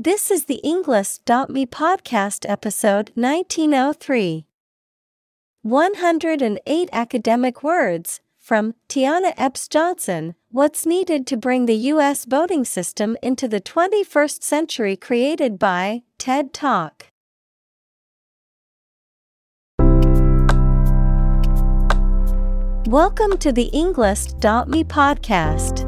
This is the Englist.me podcast episode 1903. 108 academic words from Tiana Epps Johnson What's needed to bring the U.S. voting system into the 21st century created by TED Talk. Welcome to the Englist.me podcast.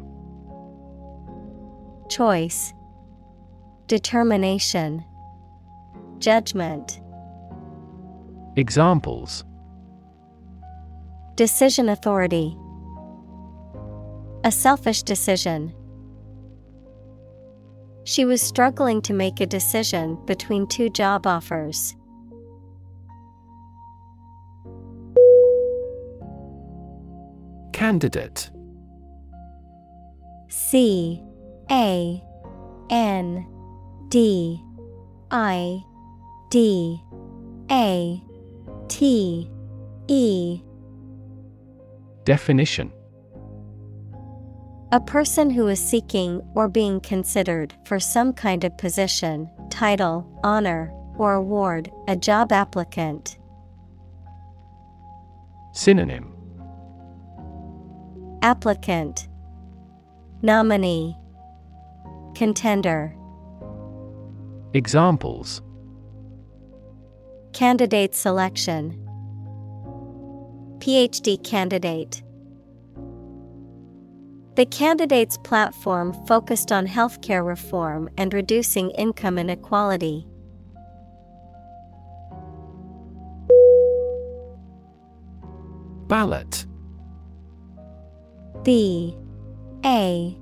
Choice Determination Judgment Examples Decision authority. A selfish decision. She was struggling to make a decision between two job offers. Candidate C A N D I D A T E. Definition. A person who is seeking or being considered for some kind of position, title, honor, or award, a job applicant. Synonym. Applicant. Nominee Contender. Examples. Candidate selection. PhD candidate. The candidate's platform focused on healthcare reform and reducing income inequality. Ballot. B A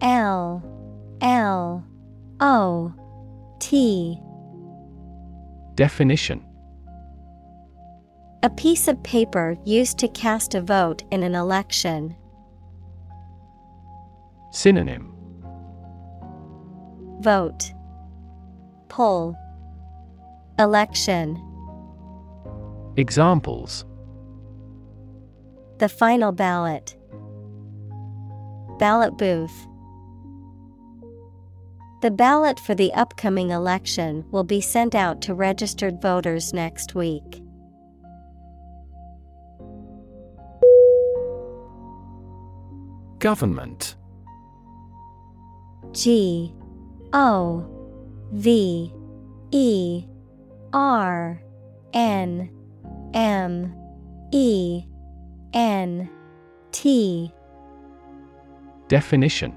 L L O T Definition. A piece of paper used to cast a vote in an election. Synonym. Vote. Poll. Election. Examples. The final ballot. Ballot booth The ballot for the upcoming election will be sent out to registered voters next week. Government. G O V E R N M E N T. Definition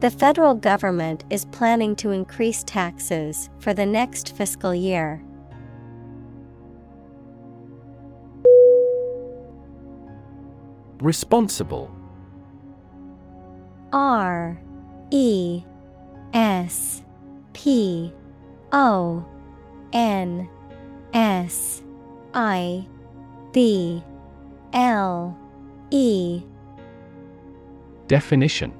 The federal government is planning to increase taxes for the next fiscal year. Responsible. R E S P O N S I B L E. Definition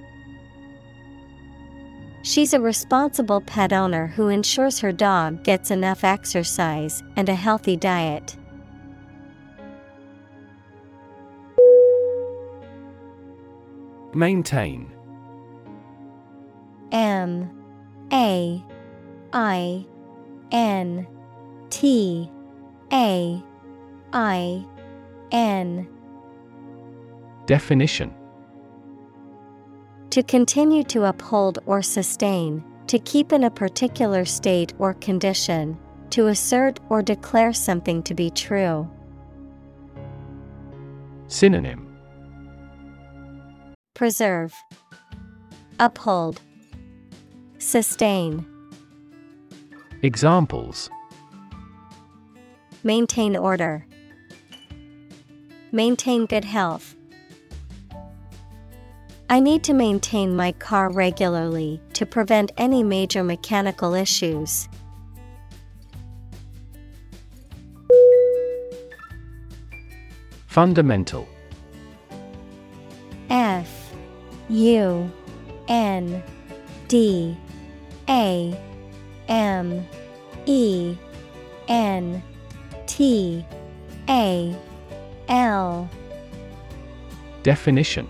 She's a responsible pet owner who ensures her dog gets enough exercise and a healthy diet. Maintain. M. A. I. N. T. A. I. N. Definition To continue to uphold or sustain, to keep in a particular state or condition, to assert or declare something to be true. Synonym. Preserve, Uphold, Sustain, Examples. Maintain order, Maintain good health. I need to maintain my car regularly to prevent any major mechanical issues. Fundamental. F U N D A M E N T A L. Definition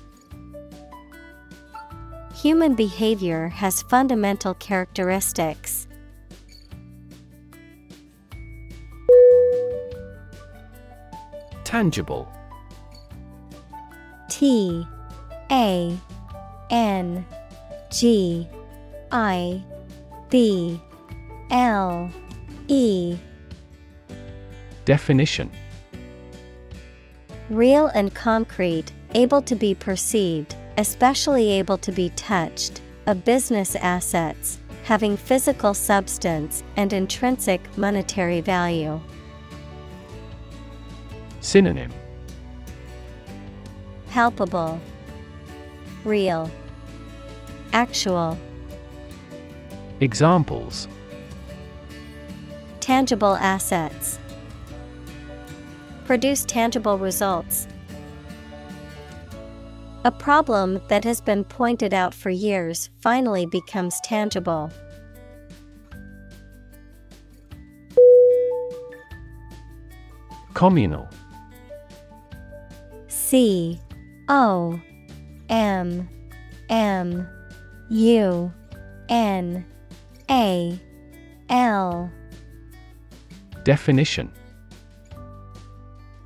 Human behavior has fundamental characteristics. Tangible. T A N G I B L E. Definition. Real and concrete, able to be perceived, especially able to be touched, of business assets, having physical substance and intrinsic monetary value. Synonym Palpable, Real, Actual, Examples Tangible assets. Produce tangible results. A problem that has been pointed out for years finally becomes tangible. Communal. C O M M U N A L. Definition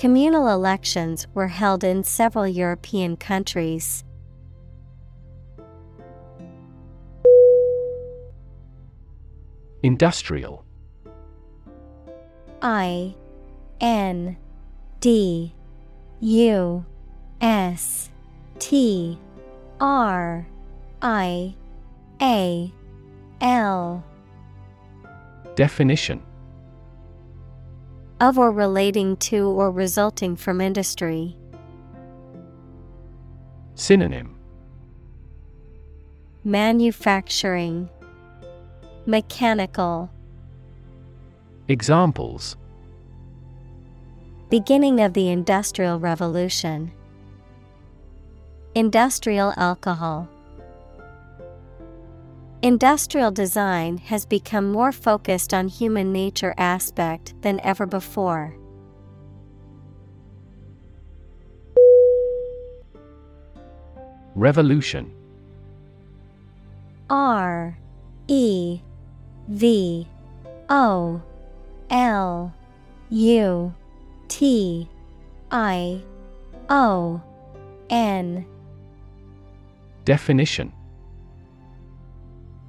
Communal elections were held in several European countries. Industrial. I N D U S T R I A L. Definition of or relating to or resulting from industry. Synonym Manufacturing, Mechanical. Examples Beginning of the Industrial Revolution, Industrial alcohol. Industrial design has become more focused on human nature aspect than ever before. Revolution. R E V O L U T I O N. Definition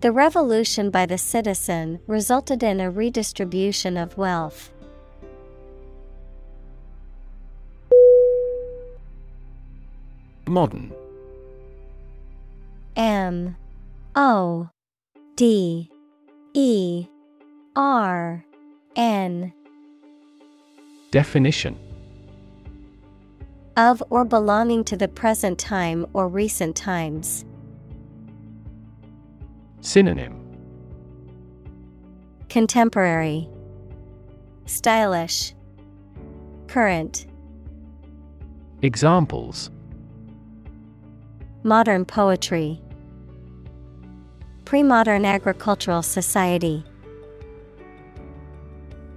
The revolution by the citizen resulted in a redistribution of wealth. Modern. M. O. D. E. R. N. Definition. Of or belonging to the present time or recent times. Synonym. Contemporary. Stylish. Current. Examples. Modern poetry. Pre-modern agricultural society.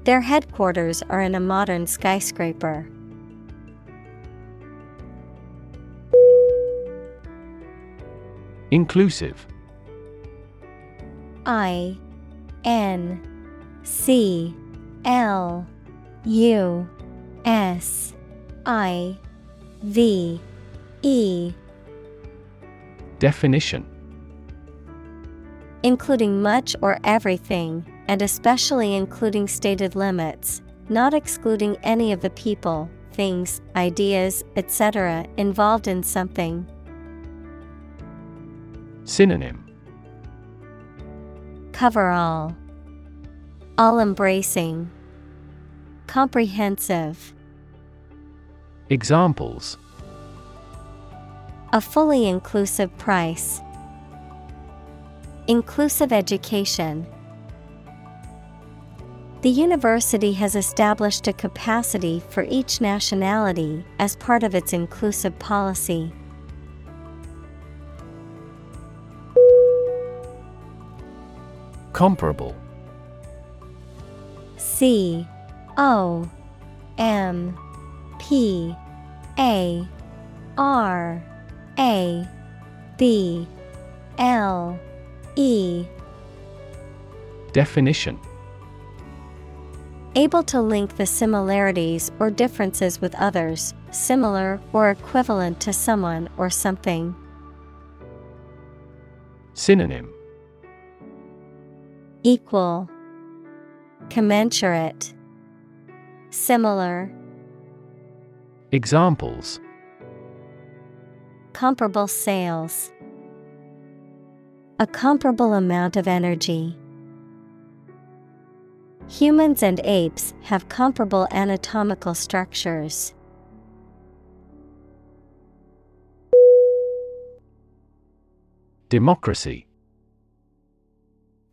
Their headquarters are in a modern skyscraper. Inclusive I N C L U S I V E Definition Including much or everything, and especially including stated limits, not excluding any of the people, things, ideas, etc., involved in something. Synonym Cover all, all embracing, comprehensive. Examples A fully inclusive price. Inclusive education. The university has established a capacity for each nationality as part of its inclusive policy. Comparable C O M P A R A B L E. Definition. Able to link the similarities or differences with others, similar or equivalent to someone or something. Synonym Equal, Commensurate, Similar, Examples Comparable sales. A comparable amount of energy. Humans and apes have comparable anatomical structures. Democracy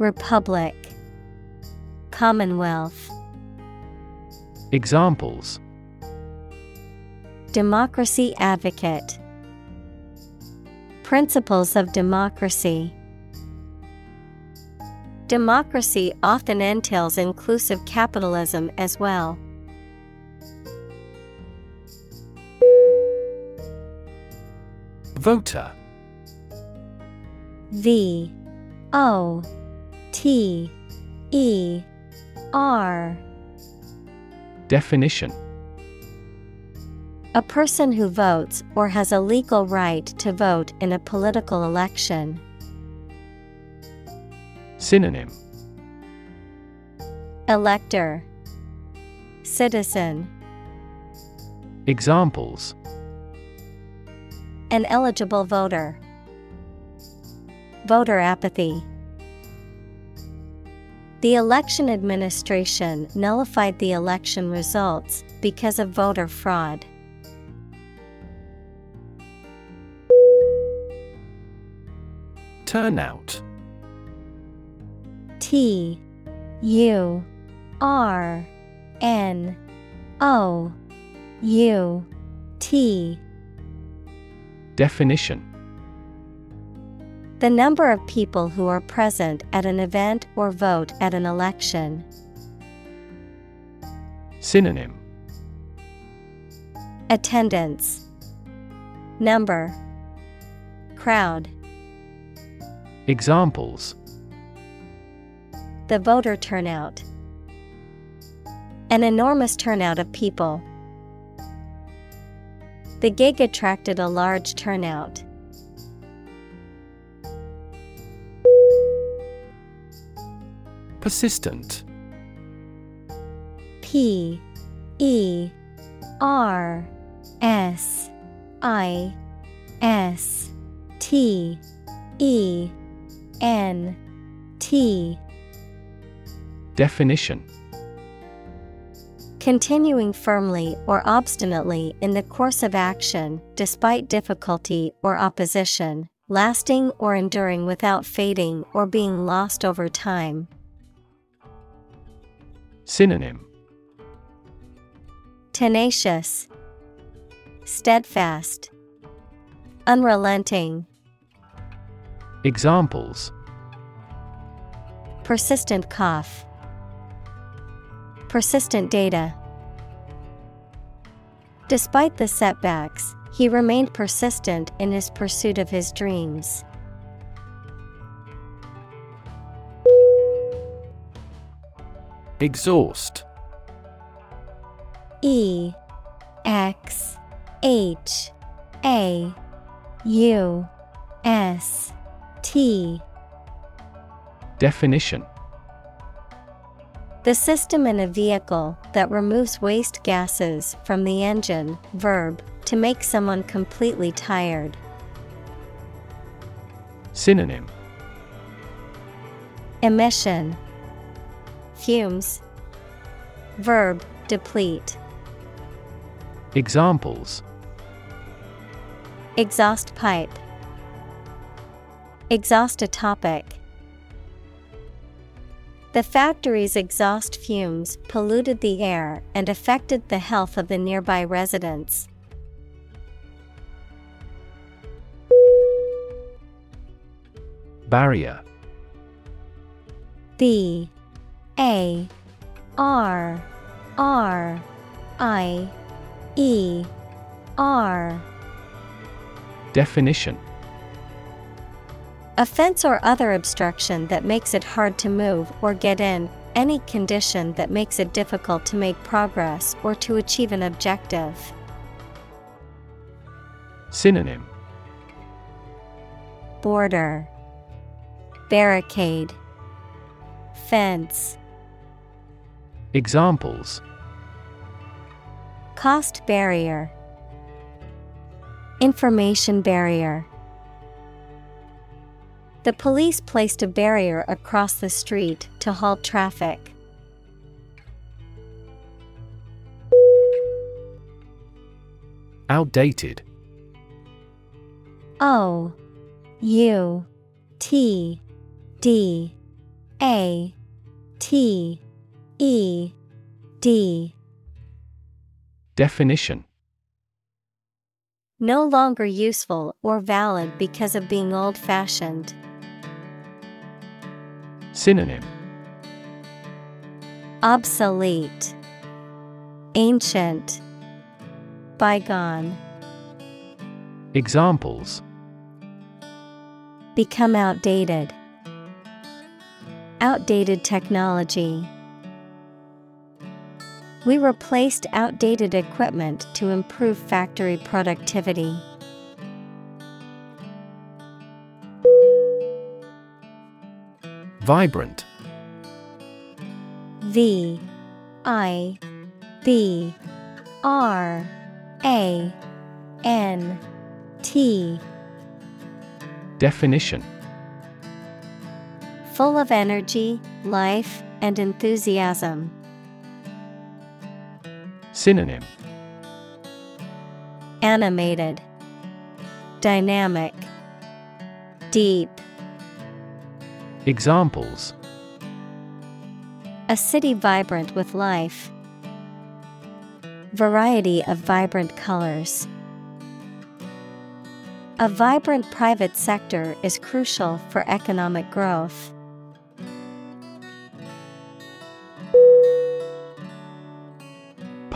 Republic, Commonwealth. Examples Democracy advocate. Principles of democracy. Democracy often entails inclusive capitalism as well. Voter V O T E R Definition A person who votes or has a legal right to vote in a political election. Synonym Elector Citizen Examples An eligible voter. Voter apathy. The election administration nullified the election results because of voter fraud. Turnout. T U R N O U T. Definition The number of people who are present at an event or vote at an election. Synonym Attendance Number Crowd Examples The voter turnout. An enormous turnout of people. The gig attracted a large turnout. Persistent. P E R S I S T E N T. Definition. Continuing firmly or obstinately in the course of action, despite difficulty or opposition, lasting or enduring without fading or being lost over time. Synonym. Tenacious, Steadfast, Unrelenting, Examples. Persistent cough, Persistent data. Despite the setbacks, he remained persistent in his pursuit of his dreams. Exhaust. E X H A U S T. Definition. The system in a vehicle that removes waste gases from the engine, verb, to make someone completely tired. Synonym. Emission Fumes Verb, deplete. Examples Exhaust pipe. Exhaust a topic. The factory's exhaust fumes polluted the air and affected the health of the nearby residents. Barrier B A R R I E R. Definition. A fence or other obstruction that makes it hard to move or get in, any condition that makes it difficult to make progress or to achieve an objective. Synonym. Border. Barricade. Fence Examples. Cost barrier. Information barrier. The police placed a barrier across the street to halt traffic. Outdated. O U T D A T E D. Definition. No longer useful or valid because of being old fashioned. Synonym. Obsolete, Ancient, Bygone, Examples. Become outdated. Outdated technology. We replaced outdated equipment to improve factory productivity. Vibrant V I B R A N T Definition Full of energy, life, and enthusiasm. Synonym Animated, Dynamic, Deep. Examples A city vibrant with life. Variety of vibrant colors. A vibrant private sector is crucial for economic growth.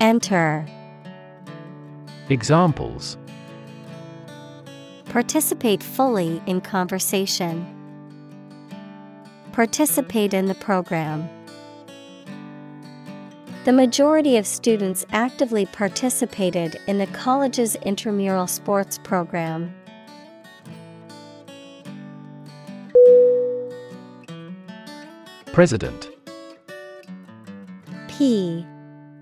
Enter. Examples Participate fully in conversation. Participate in the program. The majority of students actively participated in the college's intramural sports program. President P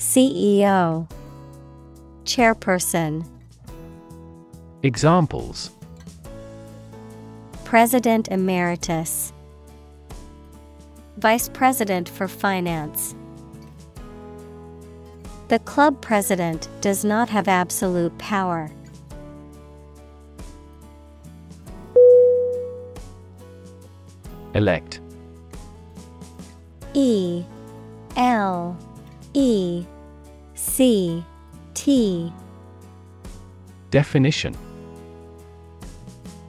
CEO Chairperson. Examples. President Emeritus. Vice President for Finance. The club president does not have absolute power. Elect. E L E C T. Definition.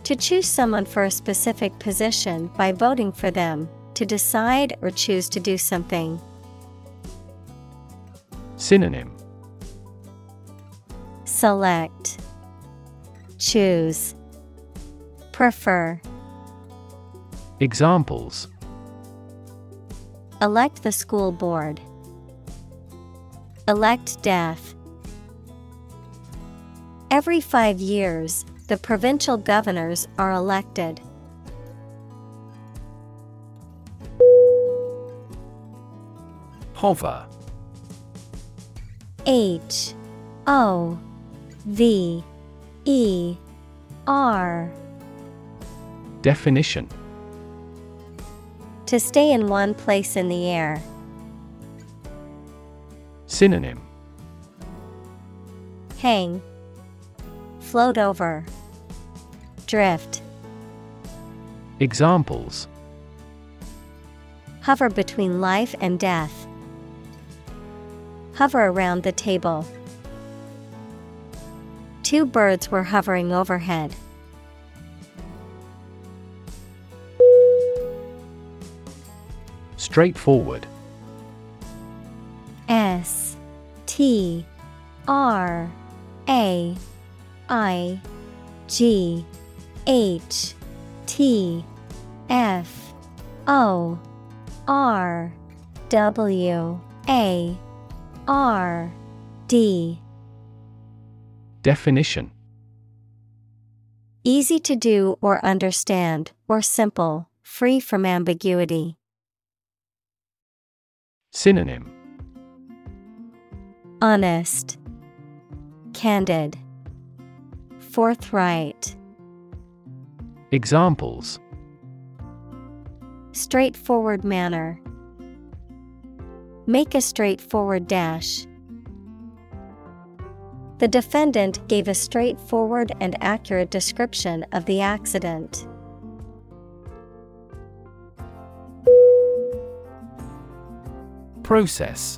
To choose someone for a specific position by voting for them, to decide or choose to do something. Synonym. Select. Choose. Prefer. Examples. Elect the school board. Elect death. Every five years, the provincial governors are elected. Hover H O V E R Definition To stay in one place in the air. Synonym Hang. Float over. Drift. Examples Hover between life and death. Hover around the table. Two birds were hovering overhead. Straightforward P R A I G H T F O R W A R D. Definition. Easy to do or understand, or simple, free from ambiguity. Synonym Honest, Candid, Forthright. Examples Straightforward manner. Make a straightforward dash. The defendant gave a straightforward and accurate description of the accident. Process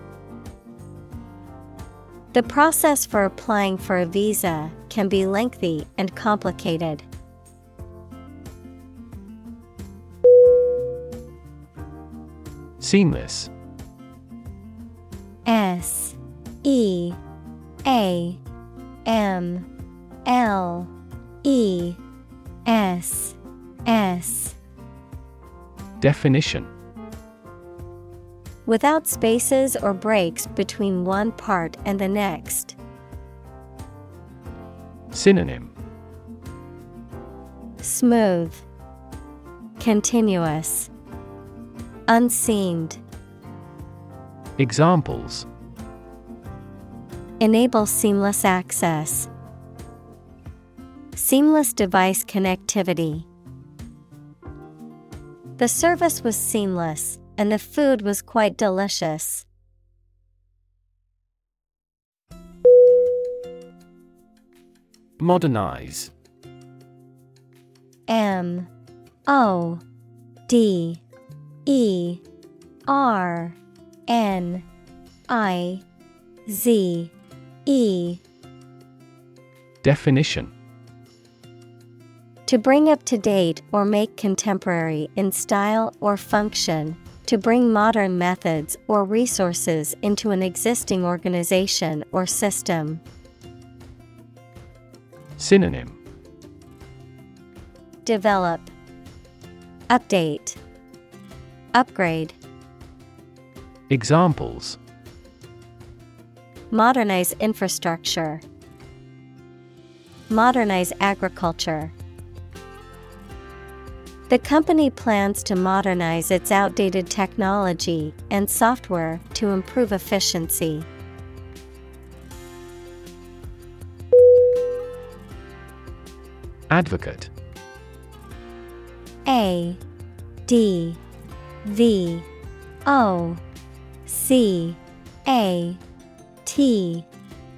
The process for applying for a visa can be lengthy and complicated. Seamless. S E A M L E S S. Definition Without spaces or breaks between one part and the next. Synonym Smooth, Continuous, Unseamed. Examples Enable seamless access. Seamless device connectivity. The service was seamless, and the food was quite delicious. Modernize. M O D E R N I Z E. Definition. To bring up to date or make contemporary in style or function, to bring modern methods or resources into an existing organization or system. Synonym Develop, Update, Upgrade. Examples Modernize infrastructure. Modernize agriculture. The company plans to modernize its outdated technology and software to improve efficiency. Advocate. A D V O C A T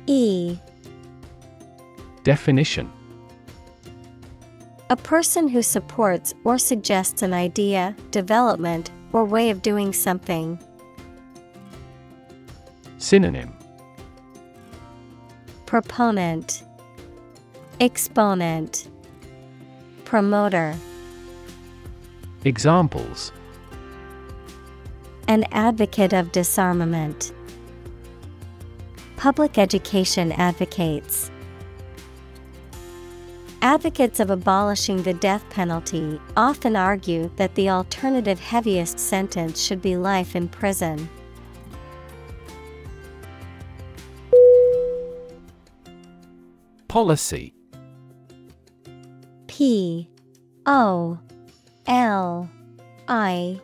E. Definition A person who supports or suggests an idea, development, or way of doing something. Synonym Proponent, Exponent, Promoter. Examples An advocate of disarmament. Public education advocates. Advocates of abolishing the death penalty often argue that the alternative heaviest sentence should be life in prison. Policy P O L I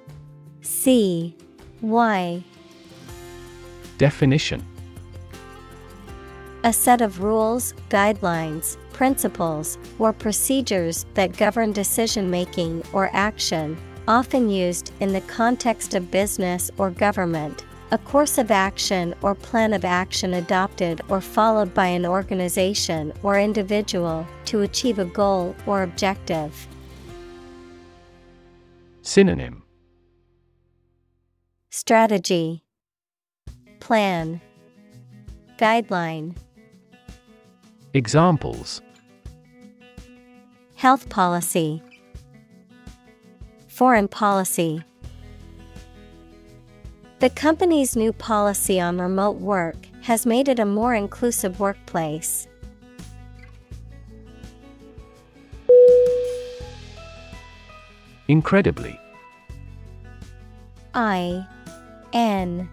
C Y. Definition A set of rules, guidelines, principles, or procedures that govern decision making or action, often used in the context of business or government. A course of action or plan of action adopted or followed by an organization or individual to achieve a goal or objective. Synonym. Strategy. Plan. Guideline. Examples Health policy. Foreign policy. The company's new policy on remote work has made it a more inclusive workplace. Incredibly. I N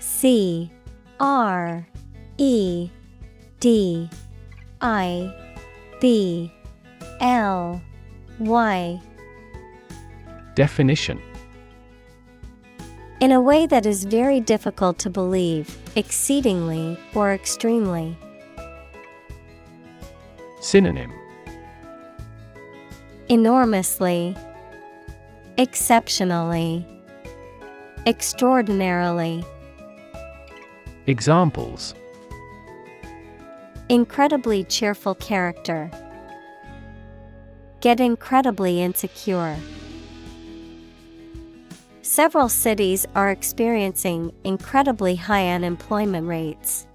C R E D I B L Y Definition In a way that is very difficult to believe, exceedingly or extremely. Synonym Enormously, exceptionally, extraordinarily. Examples Incredibly cheerful character. Get incredibly insecure. Several cities are experiencing incredibly high unemployment rates.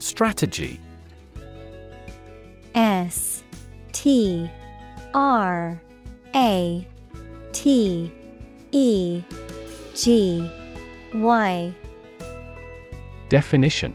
Strategy S T R A T E G Y Definition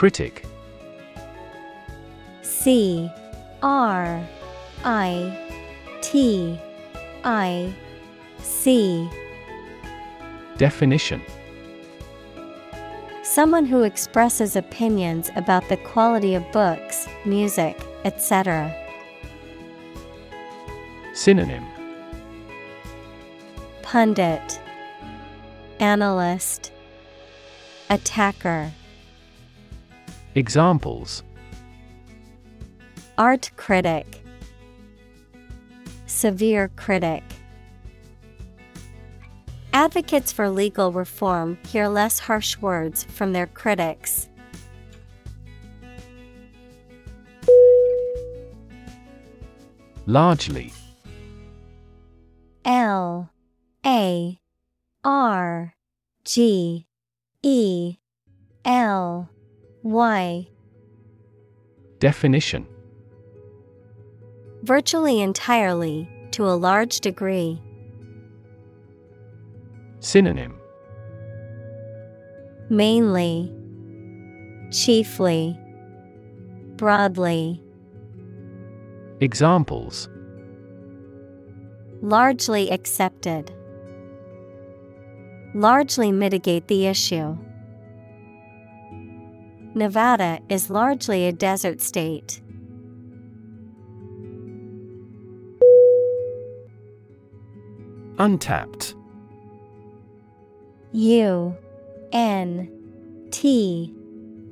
Critic. C R I T I C. Definition. Someone who expresses opinions about the quality of books, music, etc. Synonym. Pundit Analyst Attacker Examples. Art critic. Severe critic. Advocates for legal reform hear less harsh words from their critics. Largely. L A R G E L Y Definition. Virtually entirely, to a large degree. Synonym. Mainly, chiefly, broadly, Examples. Largely accepted. Largely mitigate the issue. Nevada is largely a desert state. Untapped U N T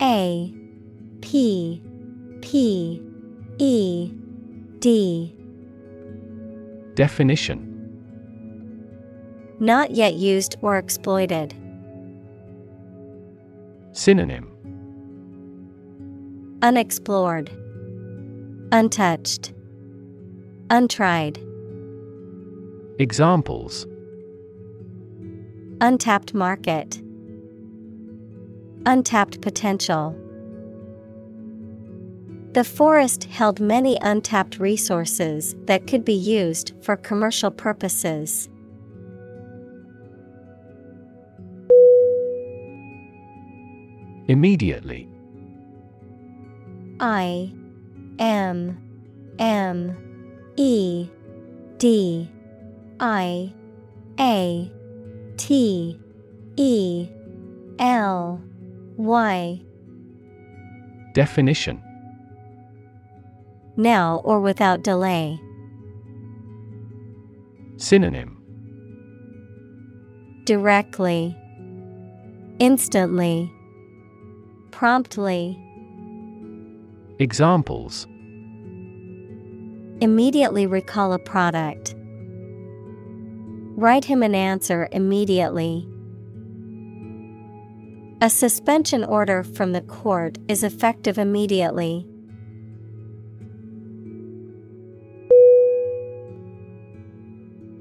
A P P E D Definition Not yet used or exploited. Synonym Unexplored, Untouched, Untried. Examples Untapped market. Untapped potential. The forest held many untapped resources that could be used for commercial purposes. Immediately. I M M E D I A T E L Y. Definition. Now or without delay. Synonym. Directly, Instantly, Promptly. Examples Immediately recall a product. Write him an answer immediately. A suspension order from the court is effective immediately.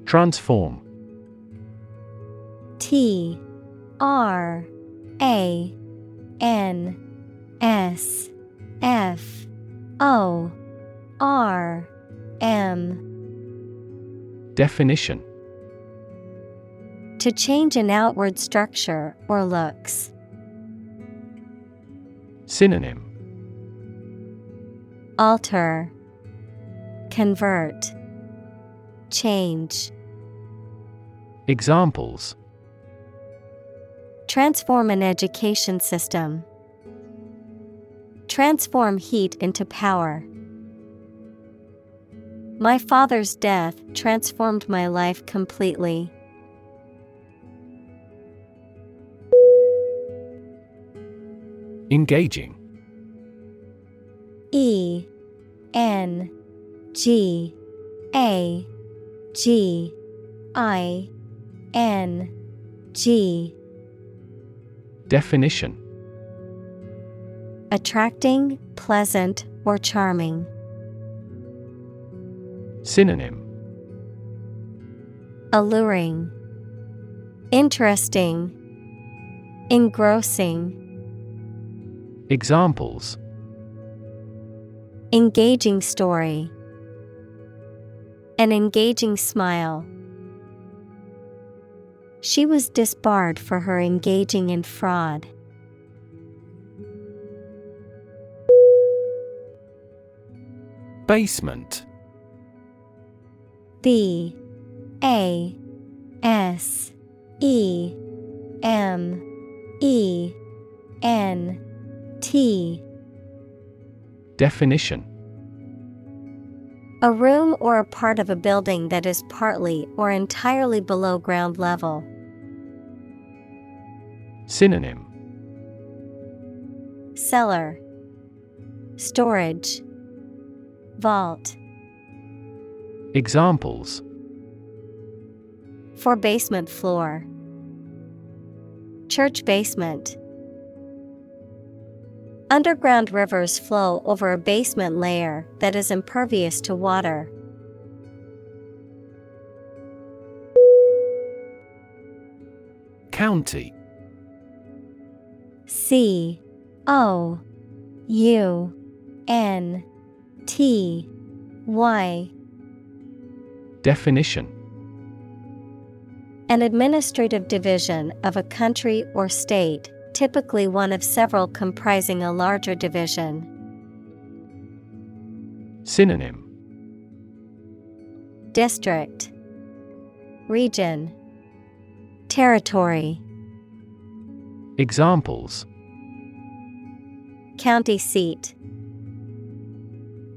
Transform T R A N S F O R M Definition To change an outward structure or looks. Synonym Alter, Convert, Change. Examples Transform an education system. Transform heat into power. My father's death transformed my life completely. Engaging E N G A G I N G Definition Attracting, pleasant, or charming. Synonym Alluring, Interesting, Engrossing. Examples Engaging story. An engaging smile. She was disbarred for her engaging in fraud. Basement. B A S E M E N T. Definition. A room or a part of a building that is partly or entirely below ground level. Synonym. Cellar. Storage Vault. Examples. For basement floor. Church basement. Underground rivers flow over a basement layer that is impervious to water. County. C O U N T Y. Definition. An administrative division of a country or state, typically one of several comprising a larger division. Synonym. District. Region. Territory. Examples. County seat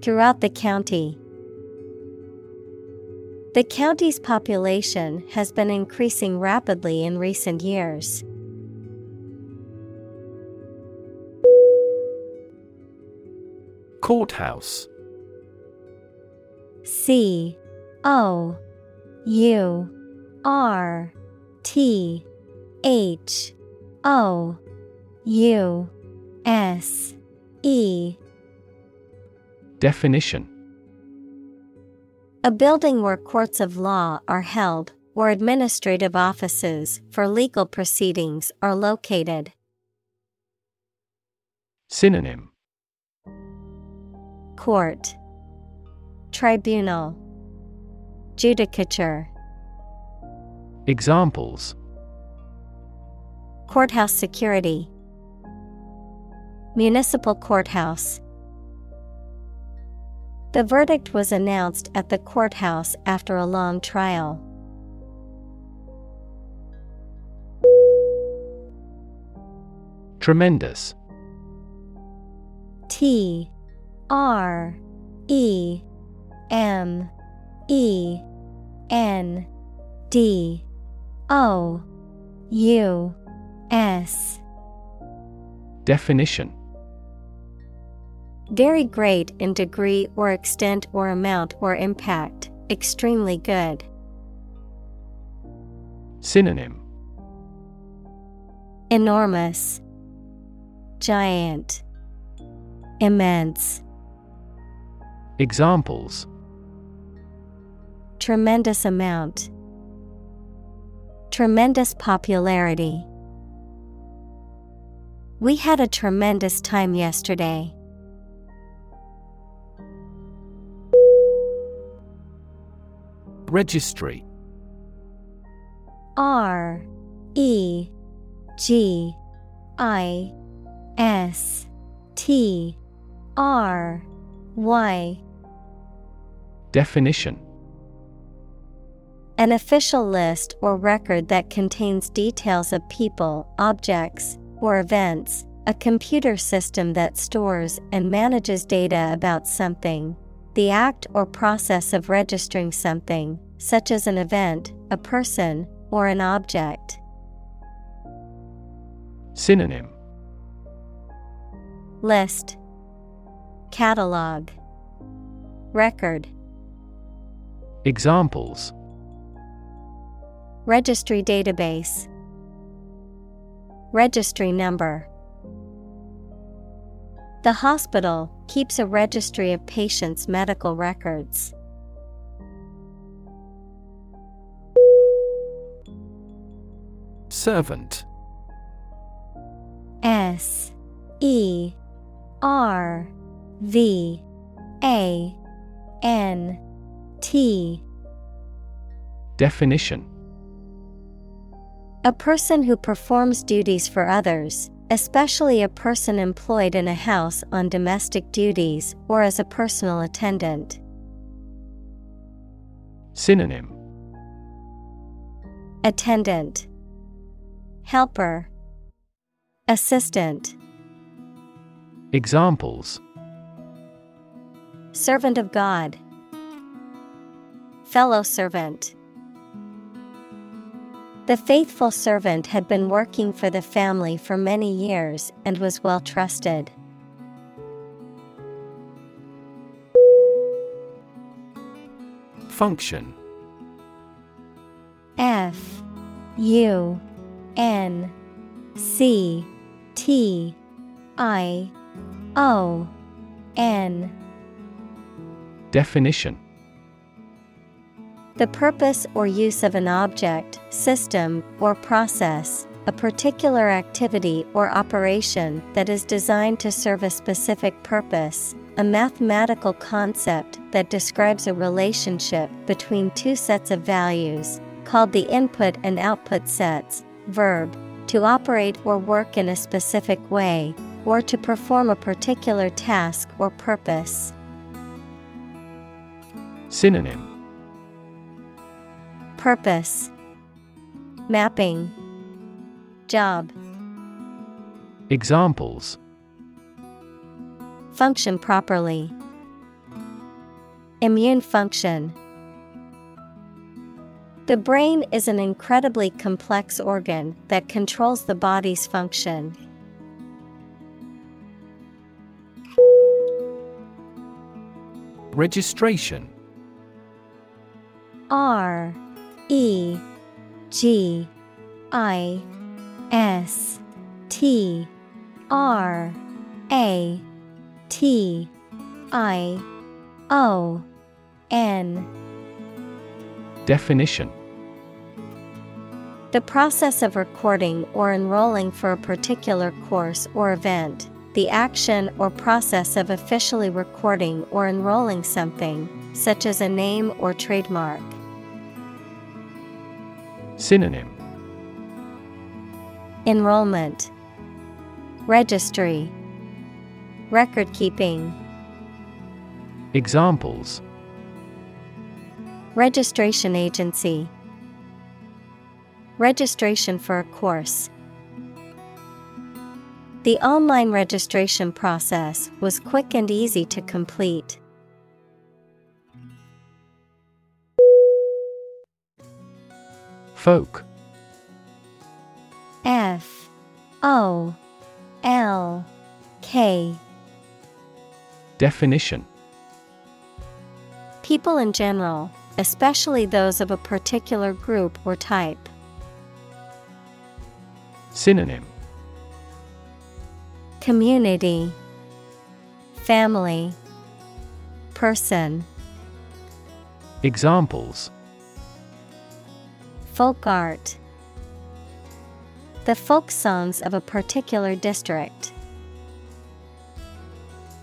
Throughout the county. The county's population has been increasing rapidly in recent years. Courthouse C O U R T H O U S E Definition. A building where courts of law are held, or administrative offices for legal proceedings are located. Synonym. Court. Tribunal. Judicature. Examples. Courthouse security. Municipal courthouse The verdict was announced at the courthouse after a long trial. Tremendous. T R E M E N D O U S. Definition Very great in degree or extent or amount or impact, extremely good. Synonym Enormous, Giant, Immense. Examples Tremendous amount. Tremendous popularity. We had a tremendous time yesterday. Registry. R E G I S T R Y. Definition. An official list or record that contains details of people, objects, or events, a computer system that stores and manages data about something. The act or process of registering something, such as an event, a person, or an object. Synonym. List. Catalog. Record. Examples. Registry database. Registry number. The hospital keeps a registry of patients' medical records. Servant. S E R V A N T. Definition. A person who performs duties for others, especially a person employed in a house on domestic duties or as a personal attendant. Synonym. Attendant. Helper. Assistant. Examples. Servant of God. Fellow servant The faithful servant had been working for the family for many years and was well trusted. Function. F U N C T I O N. Definition The purpose or use of an object, system, or process, a particular activity or operation that is designed to serve a specific purpose, a mathematical concept that describes a relationship between two sets of values, called the input and output sets, verb, to operate or work in a specific way, or to perform a particular task or purpose. Synonym Purpose Mapping Job Examples Function properly. Immune function. The brain is an incredibly complex organ that controls the body's function. Registration R E G I S T R A T I O N Definition The process of recording or enrolling for a particular course or event, the action or process of officially recording or enrolling something, such as a name or trademark. Synonym. Enrollment. Registry. Record keeping. Examples. Registration agency. Registration for a course. The online registration process was quick and easy to complete. Folk. F O L K. Definition. People in general, especially those of a particular group or type. Synonym. Community. Family. Person. Examples Folk art. The folk songs of a particular district.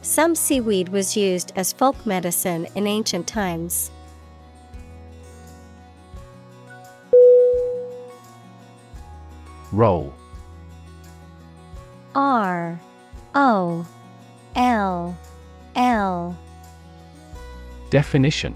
Some seaweed was used as folk medicine in ancient times. Roll. R. O. L. L. Definition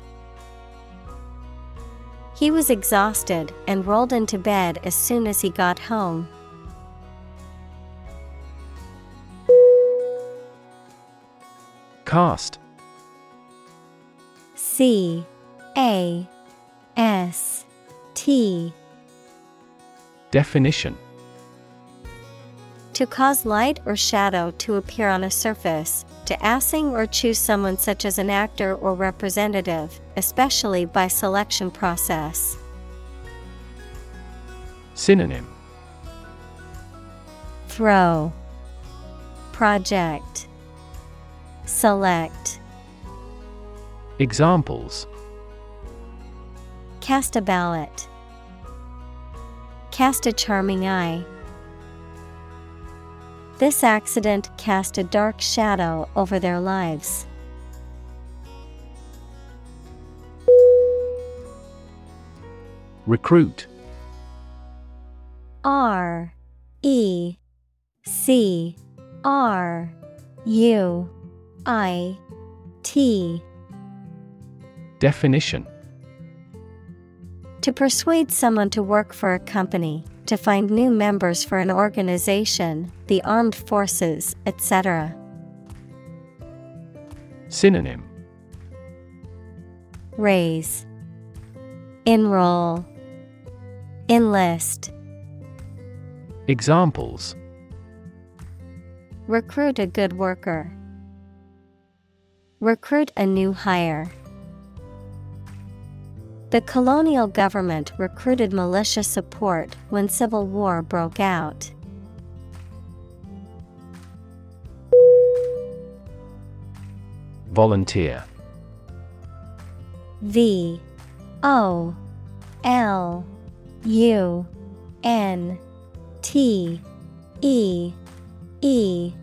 He was exhausted and rolled into bed as soon as he got home. Cast C A S T. Definition. To cause light or shadow to appear on a surface, to assing or choose someone such as an actor or representative, especially by selection process. Synonym Throw Project Select Examples Cast a ballot. Cast a charming eye. This accident cast a dark shadow over their lives. Recruit. R E C R U I T. Definition. To persuade someone to work for a company, to find new members for an organization, the armed forces, etc. Synonym Raise, Enroll, Enlist, Examples Recruit a good worker. Recruit a new hire. The colonial government recruited militia support when civil war broke out. Volunteer. V O L U N T E E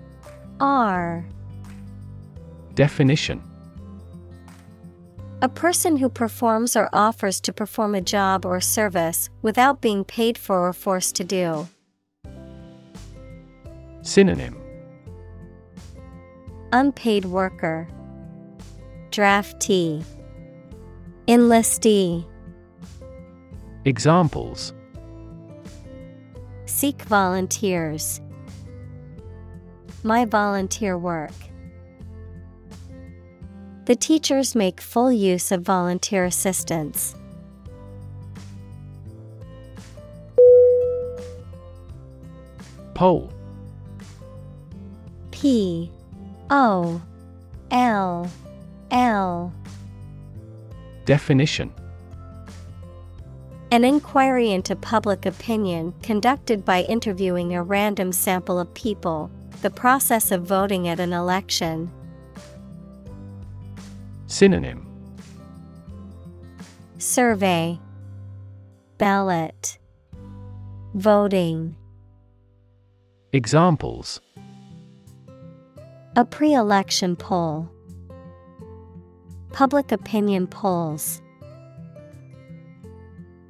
R. Definition A person who performs or offers to perform a job or service without being paid for or forced to do. Synonym Unpaid worker, Draftee, Enlistee. Examples Seek volunteers. My volunteer work. The teachers make full use of volunteer assistance. Poll P. O. L. L. Definition. An inquiry into public opinion conducted by interviewing a random sample of people, the process of voting at an election. Synonym. Survey. Ballot. Voting. Examples. A pre election poll, Public opinion polls.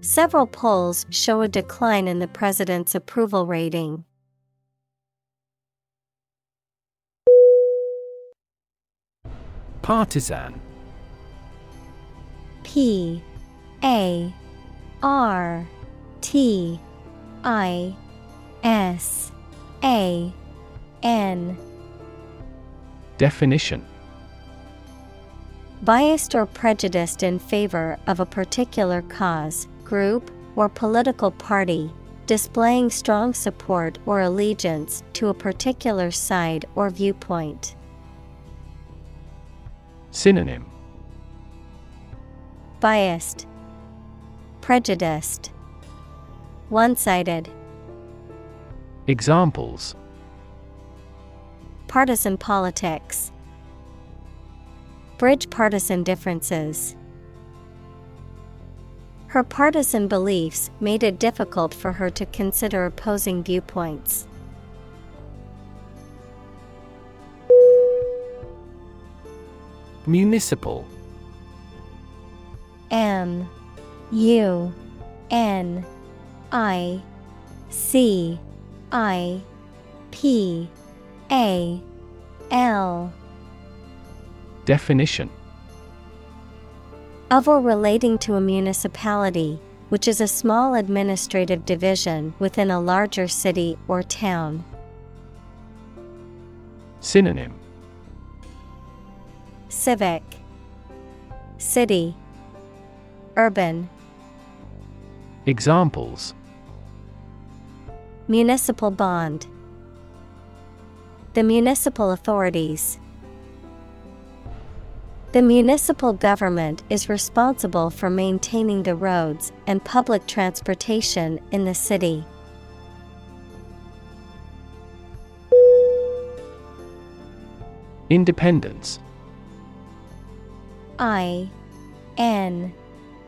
Several polls show a decline in the president's approval rating. Partisan P A R T I S A N Definition Biased or prejudiced in favor of a particular cause, group, or political party, displaying strong support or allegiance to a particular side or viewpoint. Synonym Biased, Prejudiced, One sided, Examples Partisan politics, Bridge partisan differences. Her partisan beliefs made it difficult for her to consider opposing viewpoints. Municipal M U N I C I P A L. Definition. Of or relating to a municipality, which is a small administrative division within a larger city or town. Synonym. Civic. City Urban. Examples. Municipal bond. The municipal authorities. The municipal government is responsible for maintaining the roads and public transportation in the city. Independence. I N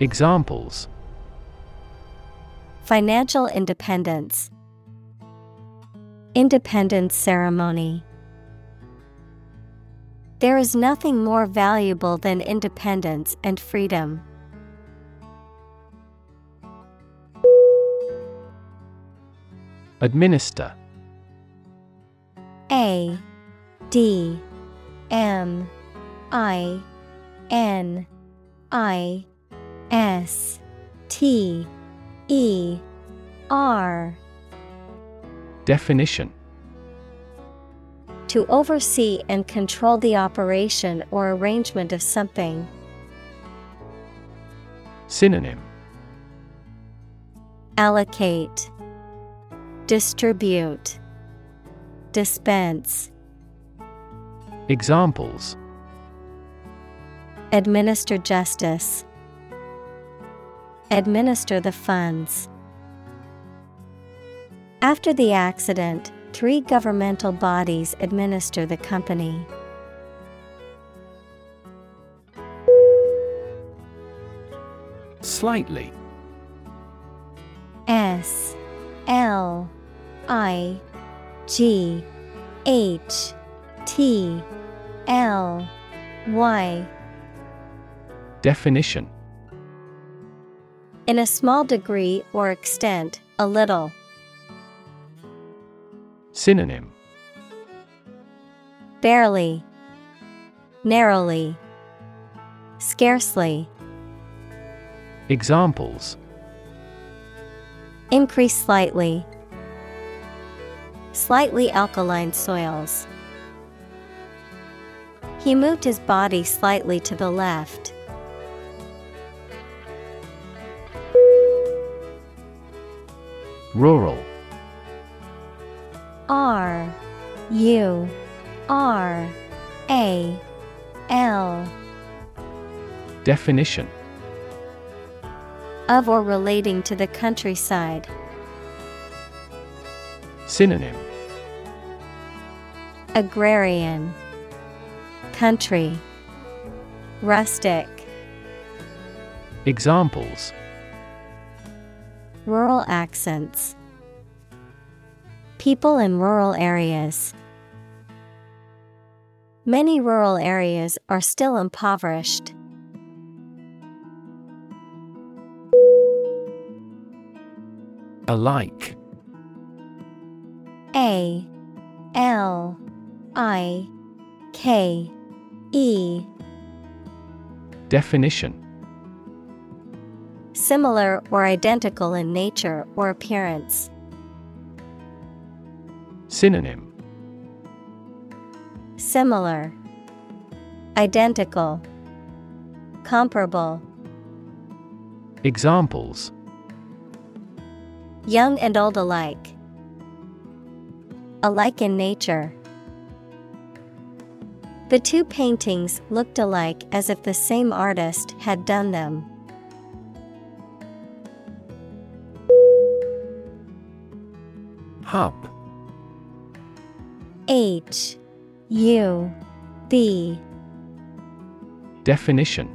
Examples Financial independence, Independence ceremony. There is nothing more valuable than independence and freedom. Administer A D M I N I S T E R Definition To oversee and control the operation or arrangement of something. Synonym Allocate, Distribute, Dispense. Examples Administer justice. Administer the funds. After the accident, three governmental bodies administer the company. Slightly S L I G H T L Y Definition In a small degree or extent, a little. Synonym Barely, narrowly, scarcely. Examples Increase slightly. Slightly alkaline soils. He moved his body slightly to the left. Rural. R U R A L. Definition. Of or relating to the countryside. Synonym. Agrarian. Country. Rustic. Examples Rural accents People in rural areas. Many rural areas are still impoverished. Alike A L I K E Definition Similar or identical in nature or appearance. Synonym Similar, Identical, Comparable. Examples Young and old alike. Alike in nature. The two paintings looked alike as if the same artist had done them. Hub H U B Definition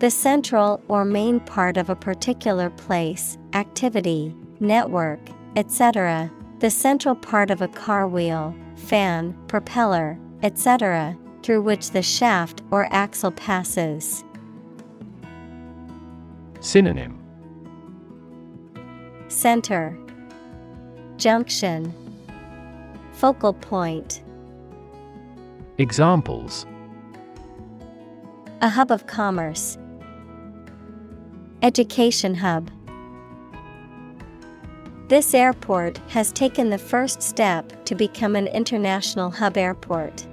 The central or main part of a particular place, activity, network, etc. The central part of a car wheel, fan, propeller, etc., through which the shaft or axle passes. Synonym Center Junction Focal point Examples A hub of commerce. Education hub. This airport has taken the first step to become an international hub airport.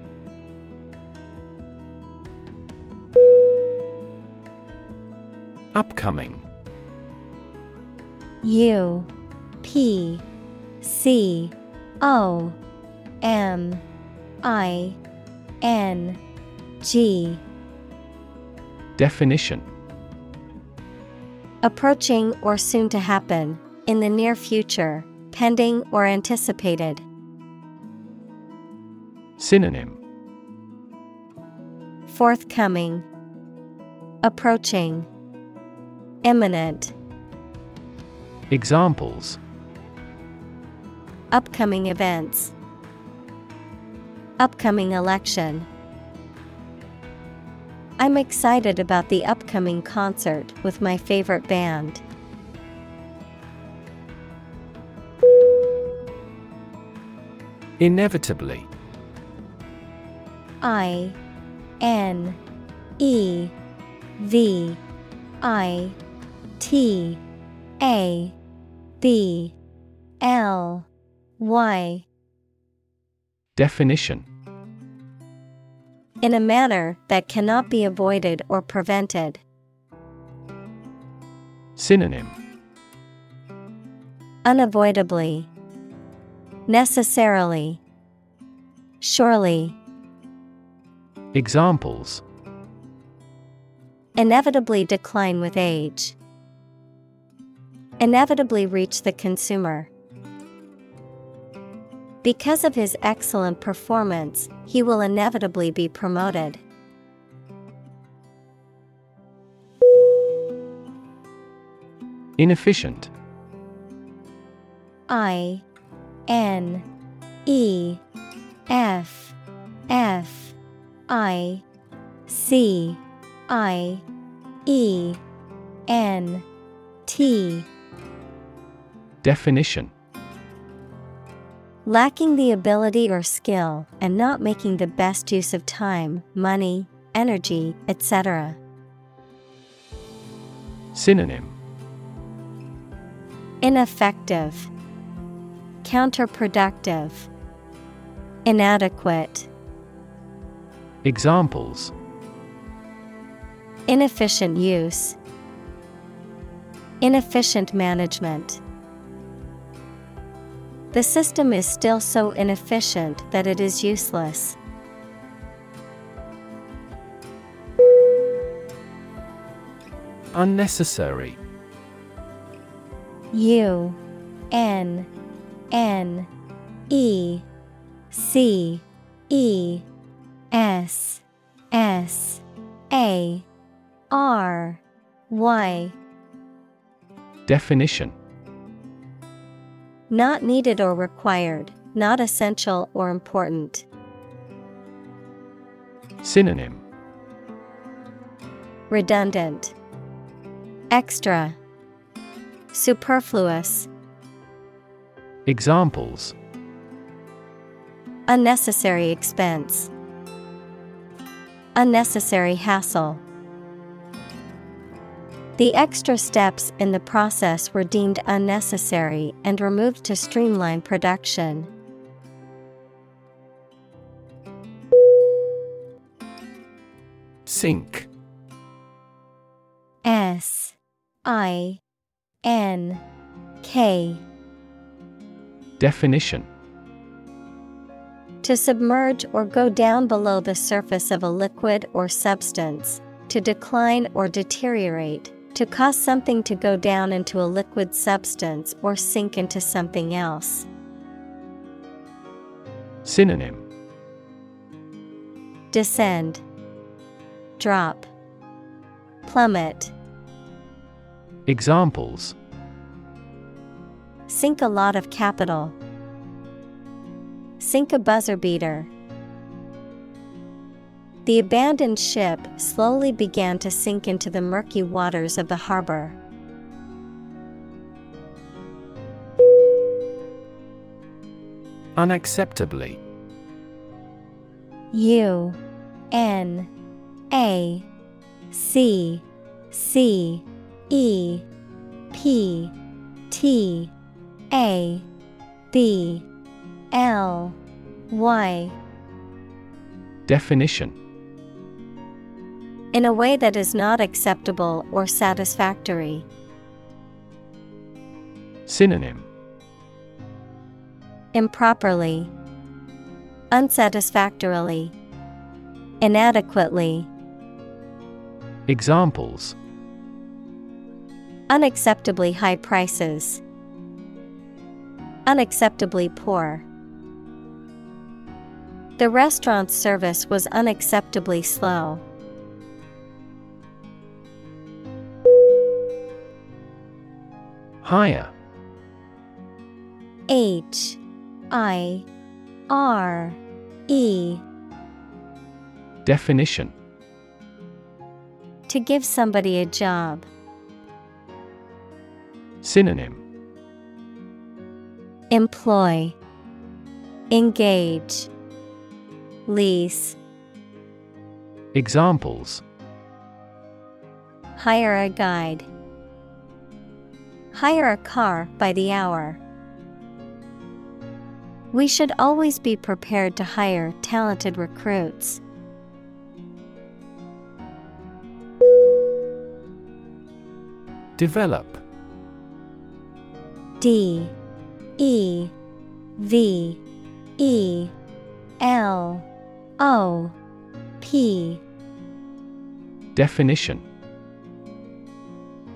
Upcoming U P C O M I N G. Definition. Approaching or soon to happen, in the near future, pending or anticipated. Synonym. Forthcoming, Approaching, Imminent, Examples Upcoming events, Upcoming election. I'm excited about the upcoming concert with my favorite band. Inevitably I N E V I T A B L Y Definition In a manner that cannot be avoided or prevented. Synonym Unavoidably. Necessarily. Surely. Examples Inevitably decline with age. Inevitably reach the consumer. Because of his excellent performance, he will inevitably be promoted. Inefficient. I N E F F I C I E N T. Definition Lacking the ability or skill and not making the best use of time, money, energy, etc. Synonym Ineffective, Counterproductive, Inadequate. Examples Inefficient use, Inefficient management. The system is still so inefficient that it is useless. Unnecessary. U N N E C E S S A R Y. Definition Not needed or required, not essential or important. Synonym. Redundant, Extra, Superfluous, Examples. Unnecessary expense, Unnecessary hassle. The extra steps in the process were deemed unnecessary and removed to streamline production. Sink S I N K. Definition. To submerge or go down below the surface of a liquid or substance, to decline or deteriorate, to cause something to go down into a liquid substance or sink into something else. Synonym Descend, Drop, Plummet. Examples Sink a lot of capital. Sink a buzzer beater. The abandoned ship slowly began to sink into the murky waters of the harbor. Unacceptably. U N A C C E P T A B L Y. Definition In a way that is not acceptable or satisfactory. Synonym Improperly, Unsatisfactorily, Inadequately, Examples Unacceptably high prices, Unacceptably poor. The restaurant's service was unacceptably slow. Hire H I R E. Definition. To give somebody a job. Synonym. Employ. Engage. Lease. Examples. Hire a guide. Hire a car by the hour. We should always be prepared to hire talented recruits. Develop D E V E L O P Definition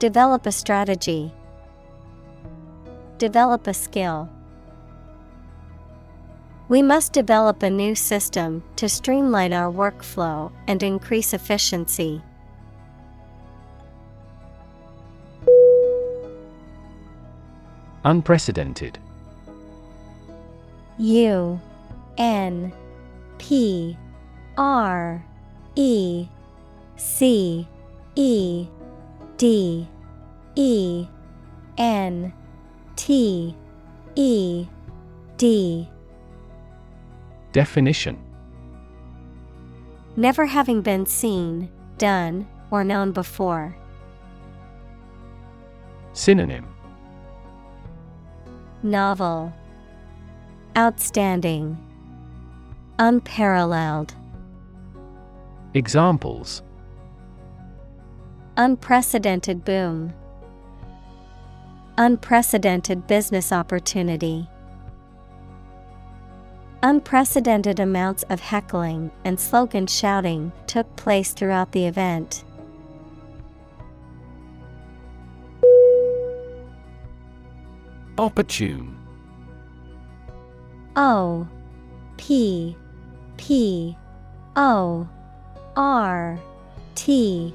Develop a strategy. Develop a skill. We must develop a new system to streamline our workflow and increase efficiency. Unprecedented. U N P R E C E D E N T E D. Definition. Never having been seen, done, or known before. Synonym. Novel. Outstanding. Unparalleled. Examples Unprecedented boom. Unprecedented business opportunity. Unprecedented amounts of heckling and slogan shouting took place throughout the event. Opportune. O P P O R T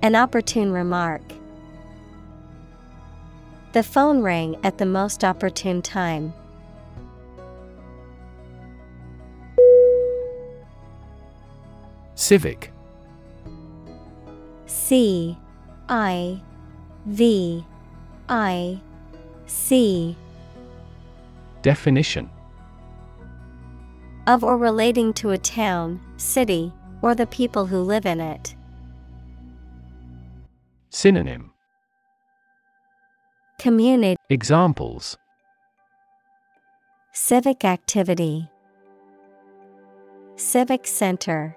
An opportune remark. The phone rang at the most opportune time. Civic C I V I C Definition of or relating to a town, city, or the people who live in it. Synonym. Community. Examples. Civic activity. Civic Center.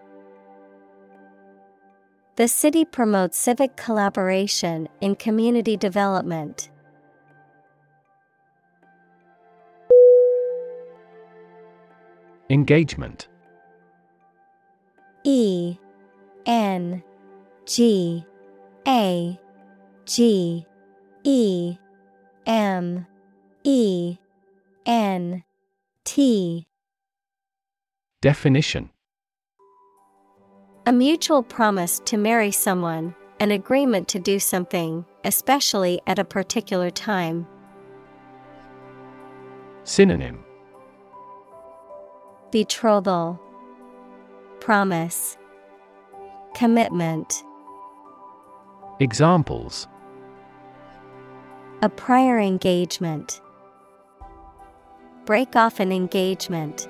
The city promotes civic collaboration in community development. Engagement. E N G A G E M E N T. Definition. A mutual promise to marry someone, an agreement to do something, especially at a particular time. Synonym. Betrothal, Promise, Commitment. Examples A prior engagement. Break off an engagement.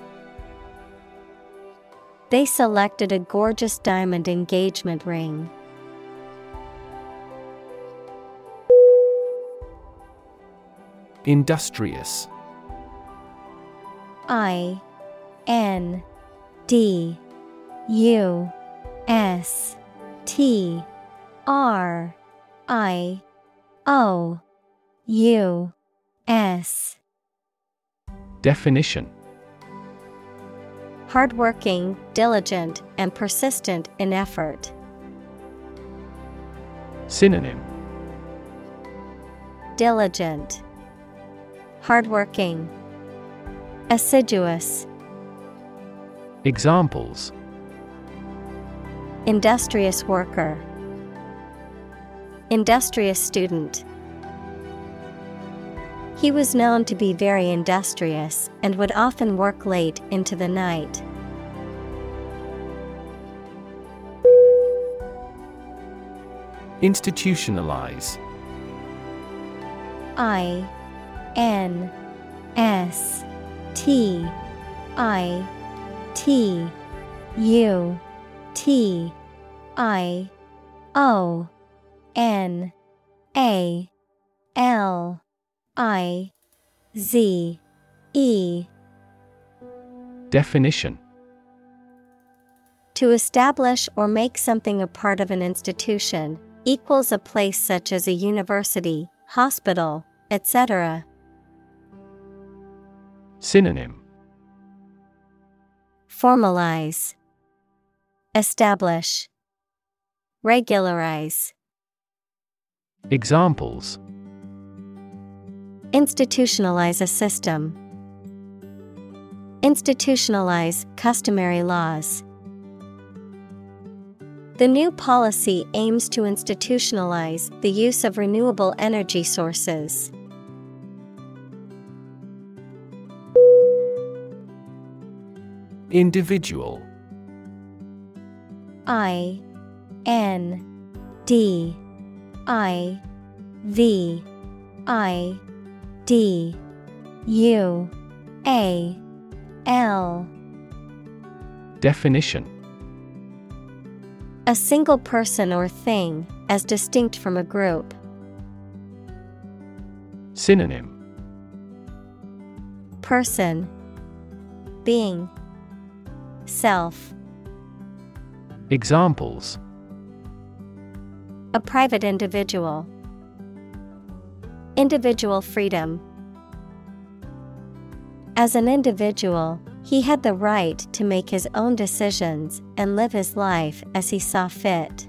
They selected a gorgeous diamond engagement ring. Industrious I N D U S T R I O U S. Definition. Hardworking, diligent, and persistent in effort. Synonym. Diligent, Hardworking, Assiduous, Examples. Industrious worker, Industrious student. He was known to be very industrious and would often work late into the night. Institutionalize I N S T I T U T I O N A L I Z E. Definition. To establish or make something a part of an institution, equals a place such as a university, hospital, etc. Synonym. Formalize, Establish, Regularize. Examples Institutionalize a system. Institutionalize customary laws. The new policy aims to institutionalize the use of renewable energy sources. Individual I N D I V I D U A L. Definition. A single person or thing, as distinct from a group. Synonym. Person. Being. Self. Examples A private individual. Individual freedom. As an individual, he had the right to make his own decisions and live his life as he saw fit.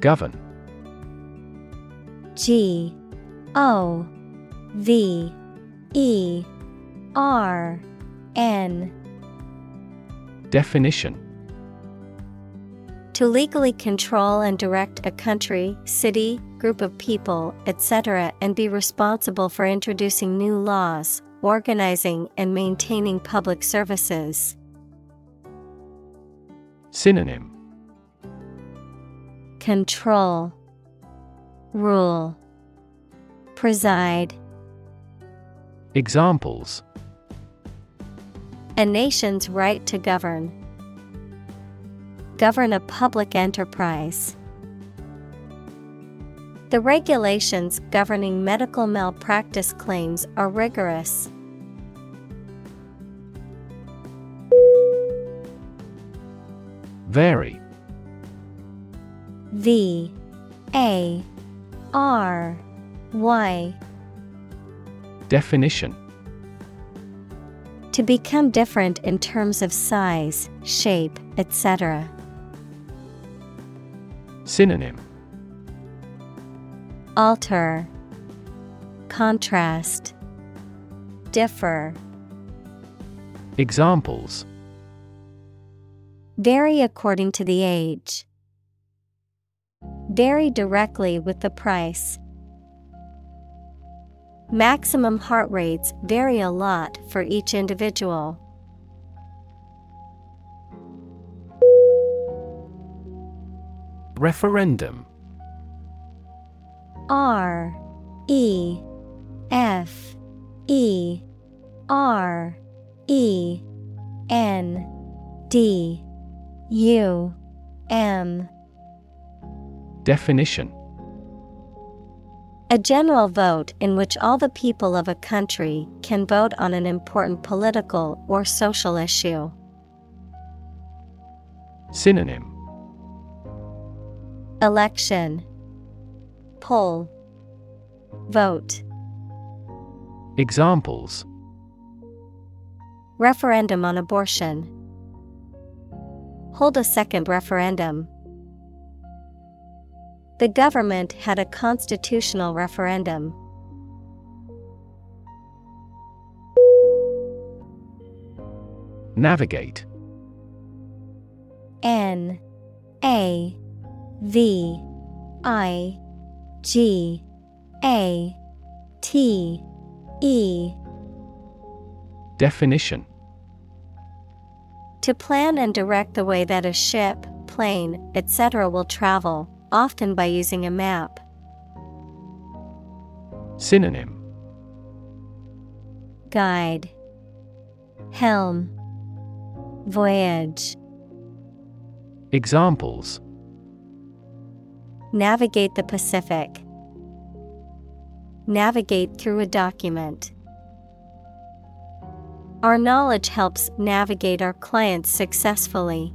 Govern G O V E R N Definition To legally control and direct a country, city, group of people, etc., and be responsible for introducing new laws, organizing and maintaining public services. Synonym Control, Rule, Preside. Examples A nation's right to govern. Govern a public enterprise. The regulations governing medical malpractice claims are rigorous. Vary V A R Y Definition To become different in terms of size, shape, etc. Synonym Alter, Contrast, Differ. Examples Vary according to the age. Vary directly with the price. Maximum heart rates vary a lot for each individual. Referendum. R E F E R E N D U M. Definition A general vote in which all the people of a country can vote on an important political or social issue. Synonym Election Poll Vote Examples Referendum on abortion. Hold a second referendum. The government had a constitutional referendum. Navigate N A V I G A T E Definition To plan and direct the way that a ship, plane, etc. will travel, often by using a map. Synonym Guide Helm Voyage Examples Navigate the Pacific. navigate through a document. Our knowledge helps navigate our clients successfully.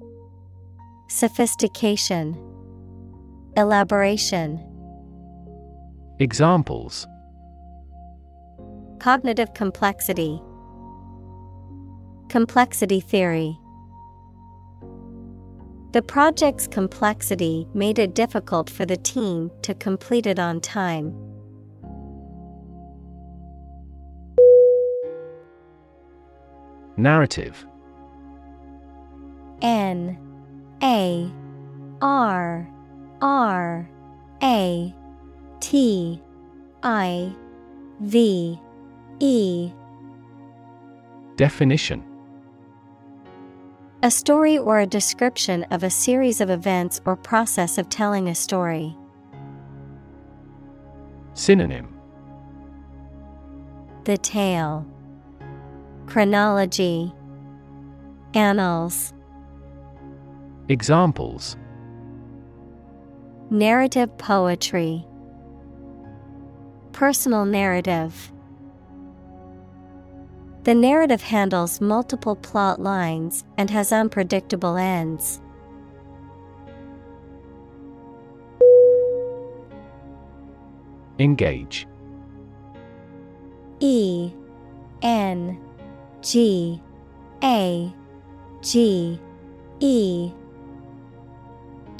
Sophistication, Elaboration. Examples Cognitive complexity, Complexity theory. The project's complexity made it difficult for the team to complete it on time. Narrative N A R R A T I V E. Definition. A story or a description of a series of events or process of telling a story. Synonym. The tale, Chronology, Annals, Examples Narrative poetry, Personal narrative. The narrative handles multiple plot lines and has unpredictable ends. Engage E N G A G E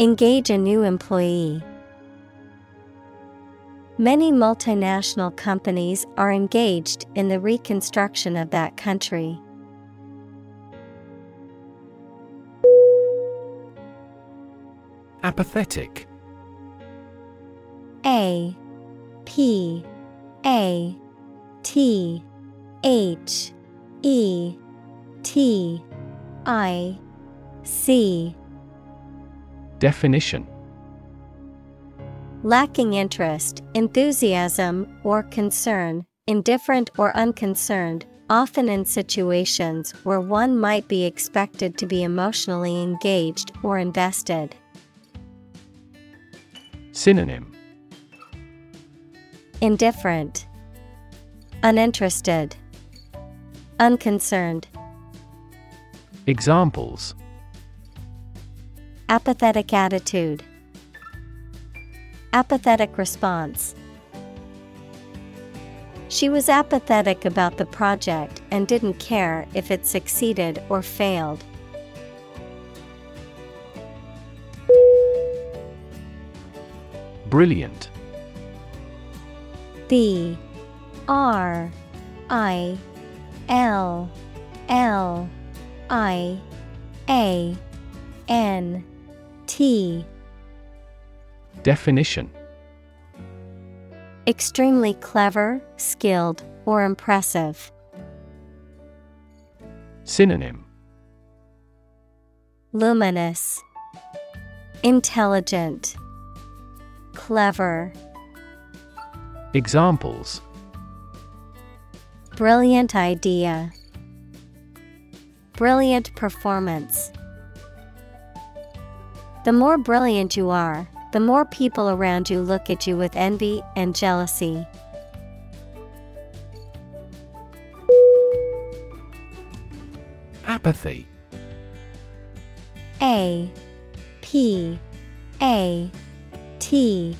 Engage a new employee. Many multinational companies are engaged in the reconstruction of that country. Apathetic A P A T H E T I C Definition. Lacking interest, enthusiasm, or concern, indifferent or unconcerned, often in situations where one might be expected to be emotionally engaged or invested. Synonym. Indifferent, Uninterested, Unconcerned. Examples Apathetic attitude, Apathetic response. She was apathetic about the project and didn't care if it succeeded or failed. Brilliant B R I L L I A N T Definition Extremely clever, skilled, or impressive. Synonym Luminous, Intelligent, Clever. Examples Brilliant idea. Brilliant performance. The more brilliant you are, the more people around you look at you with envy and jealousy. Apathy A P A T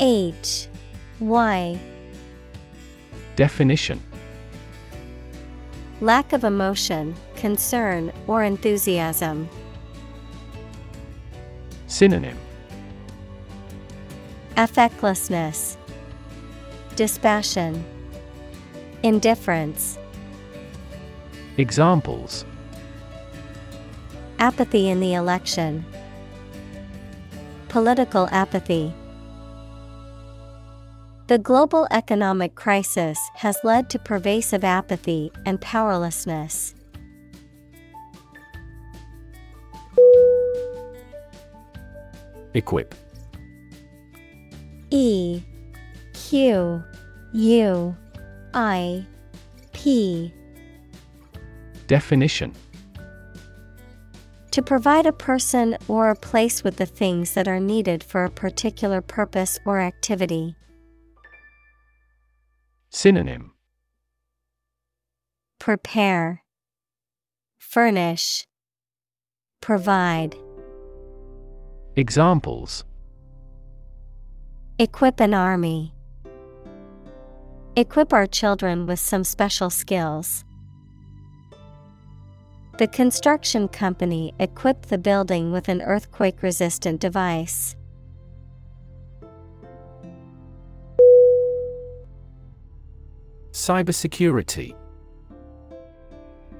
H Y Definition Lack of emotion, concern, or enthusiasm. Synonym Affectlessness, Dispassion, Indifference. Examples Apathy in the election. Political apathy. The global economic crisis has led to pervasive apathy and powerlessness. Equip. E Q U I P. Definition. To provide a person or a place with the things that are needed for a particular purpose or activity. Synonym. Prepare, Furnish, Provide. Examples Equip an army. Equip our children with some special skills. The construction company equipped the building with an earthquake resistant device. Cybersecurity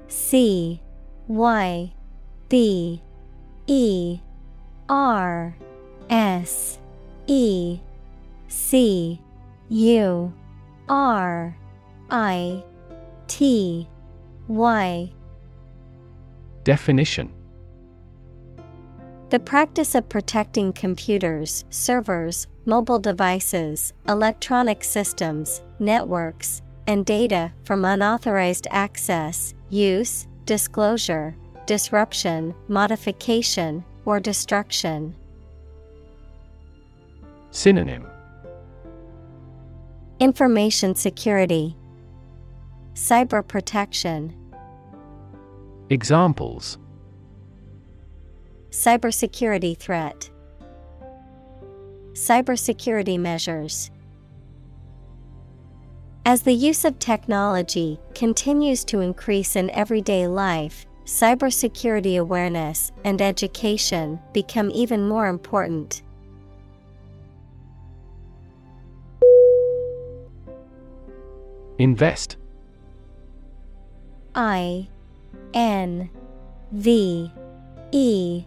C Y B E R S E C U R I T Y. Definition. The practice of protecting computers, servers, mobile devices, electronic systems, networks, and data from unauthorized access, use, disclosure, disruption, modification, or destruction. Synonym. Information security, cyber protection, Examples. Cybersecurity threat, cybersecurity measures. As the use of technology continues to increase in everyday life, cybersecurity awareness and education become even more important. Invest. I N V E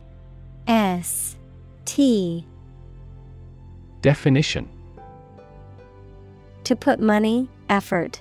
S T. Definition. To put money, effort,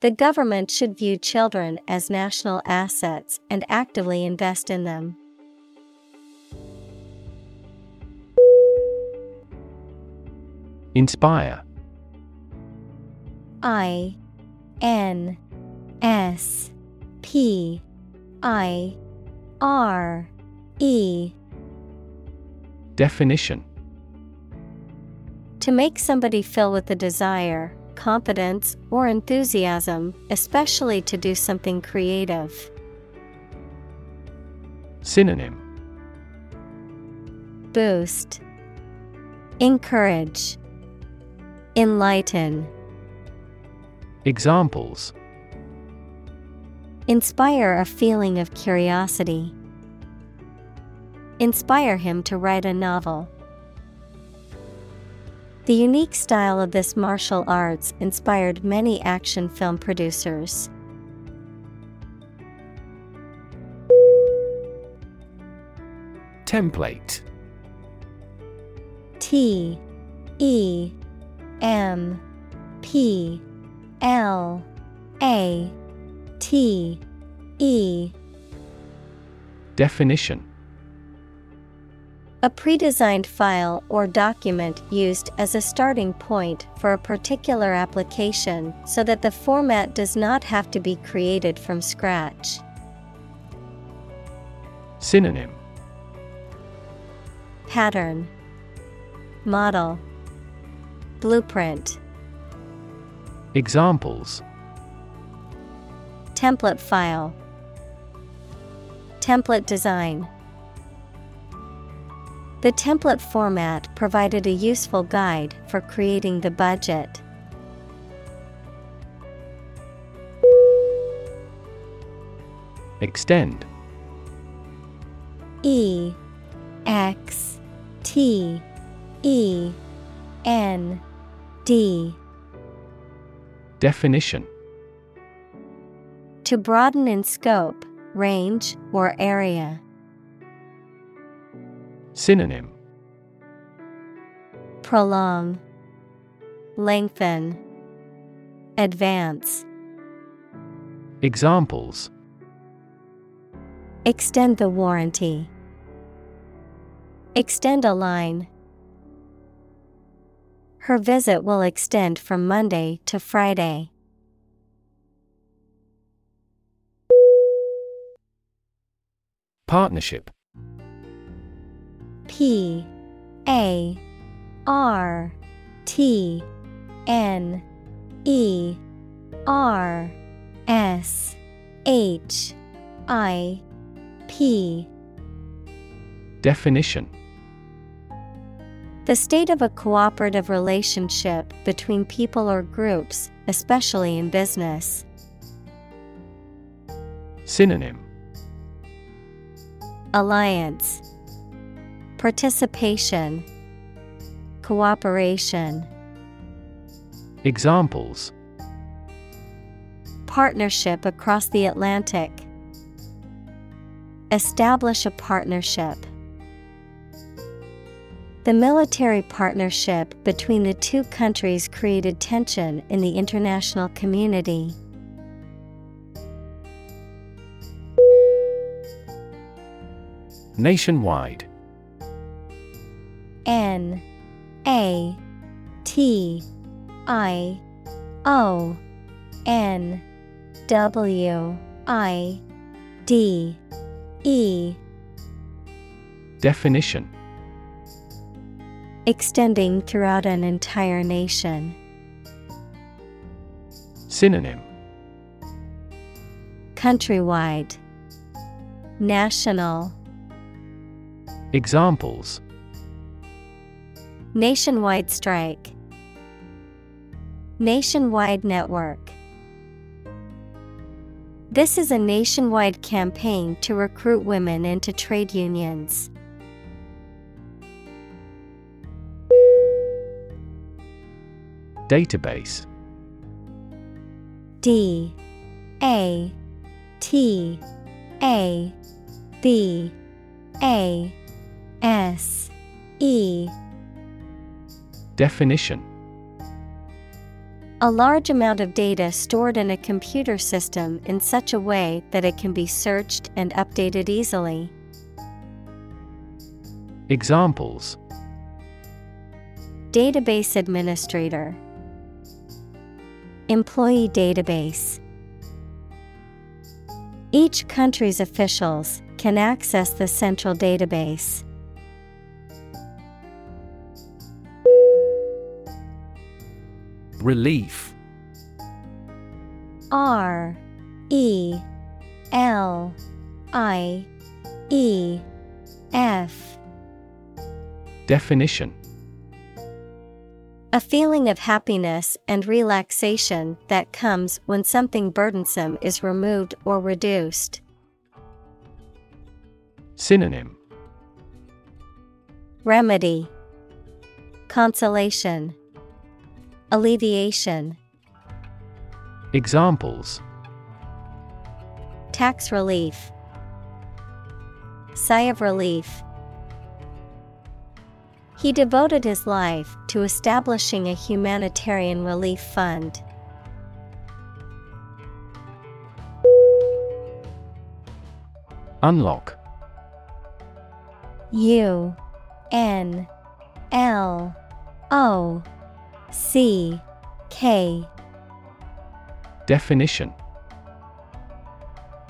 The government should view children as national assets and actively invest in them. Inspire. I N S P I R E. Definition. To make somebody fill with a desire, confidence, or enthusiasm, especially to do something creative. Synonym Boost, Encourage, Enlighten. Examples Inspire a feeling of curiosity. Inspire him to write a novel. The unique style of this martial arts inspired many action film producers. Template. T E M P L A T E. Definition A pre-designed file or document used as a starting point for a particular application so that the format does not have to be created from scratch. Synonym. Pattern. Model. Blueprint. Examples. Template file. Template design The template format provided a useful guide for creating the budget. Extend E X T E N D Definition To broaden in scope, range, or area. Synonym Prolong, Lengthen, Advance. Examples Extend the warranty. Extend a line. Her visit will extend from Monday to Friday. Partnership P A R T N E R S H I P Definition. The state of a cooperative relationship between people or groups, especially in business. Synonym. Alliance Participation Cooperation Examples Partnership across the Atlantic. Establish a partnership. The military partnership between the two countries created tension in the international community. Nationwide N A T I O N W I D E. Definition. Extending throughout an entire nation. Synonym. Countrywide. National. Examples Nationwide strike. Nationwide network. This is a nationwide campaign to recruit women into trade unions. Database. D. A. T. A. B. A. S. E Definition A large amount of data stored in a computer system in such a way that it can be searched and updated easily. Examples Database administrator Employee database Each country's officials can access the central database. Relief. R E L I E F. Definition. A feeling of happiness and relaxation that comes when something burdensome is removed or reduced. Synonym. Remedy. Consolation Alleviation. Examples. Tax relief. Sigh of relief. He devoted his life to establishing a humanitarian relief fund. Unlock. U N L O C K. Definition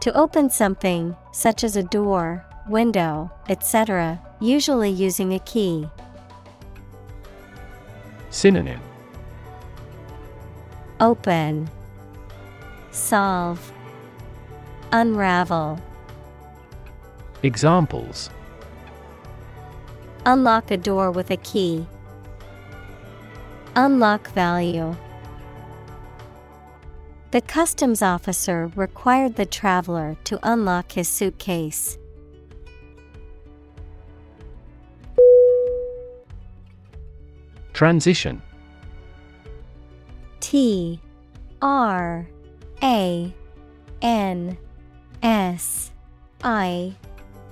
To open something, such as a door, window, etc., usually using a key. Synonym Open, Solve, Unravel. Examples Unlock a door with a key. Unlock value. The customs officer required the traveler to unlock his suitcase. Transition T R A N S I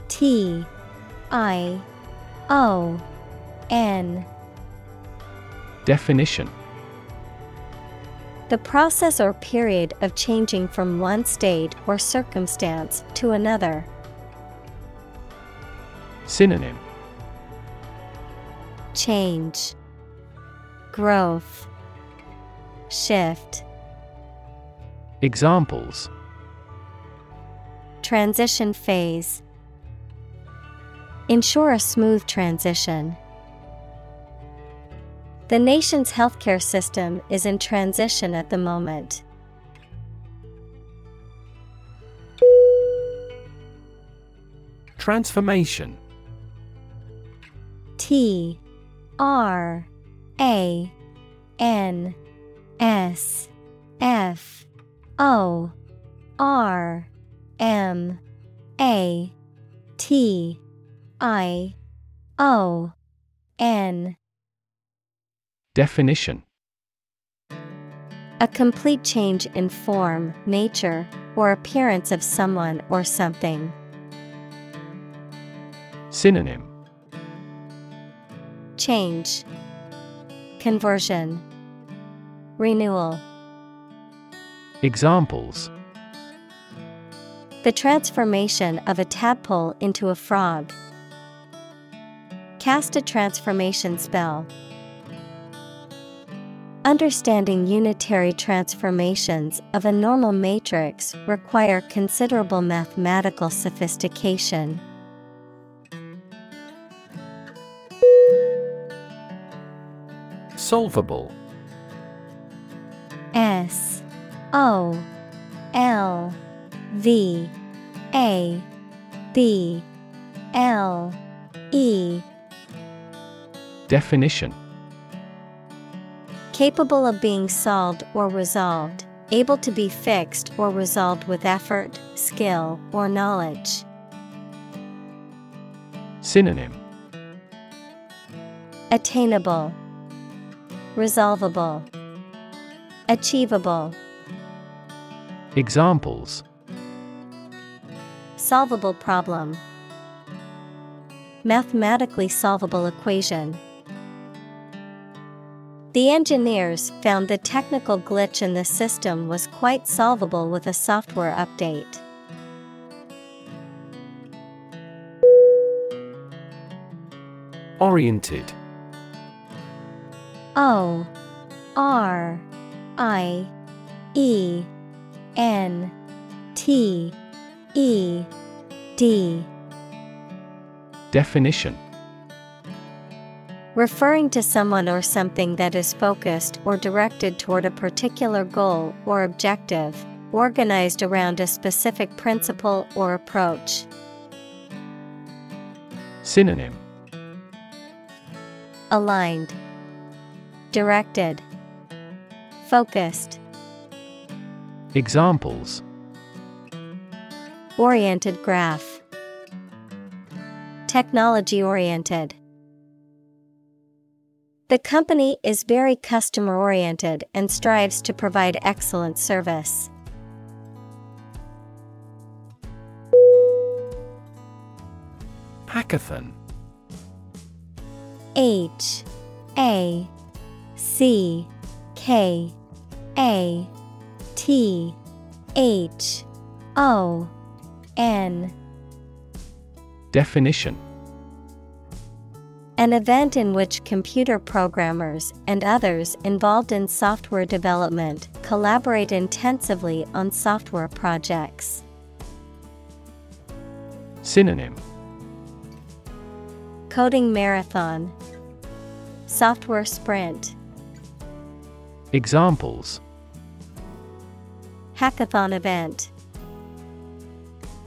T I O N Definition The process or period of changing from one state or circumstance to another. Synonym Change, Growth, Shift, Examples Transition phase. Ensure a smooth transition. The nation's healthcare system is in transition at the moment. Transformation T R A N S F O R M A T I O N Definition A complete change in form, nature, or appearance of someone or something. Synonym Change, Conversion, Renewal. Examples The transformation of a tadpole into a frog. Cast a transformation spell. Understanding unitary transformations of a normal matrix require considerable mathematical sophistication. Solvable. S O L V A B L E. Definition Capable of being solved or resolved, able to be fixed or resolved with effort, skill, or knowledge. Synonym. Attainable, Resolvable, Achievable, Examples. Solvable problem, Mathematically solvable equation. The engineers found the technical glitch in the system was quite solvable with a software update. Oriented. O R I E N T E D. Definition Referring to someone or something that is focused or directed toward a particular goal or objective, organized around a specific principle or approach. Synonym. Aligned, Directed, Focused, Examples. Oriented graph, Technology oriented. The company is very customer oriented and strives to provide excellent service. Hackathon. H A C K A T H O N. Definition An event in which computer programmers and others involved in software development collaborate intensively on software projects. Synonym. Coding Marathon. Software Sprint. Examples. Hackathon event.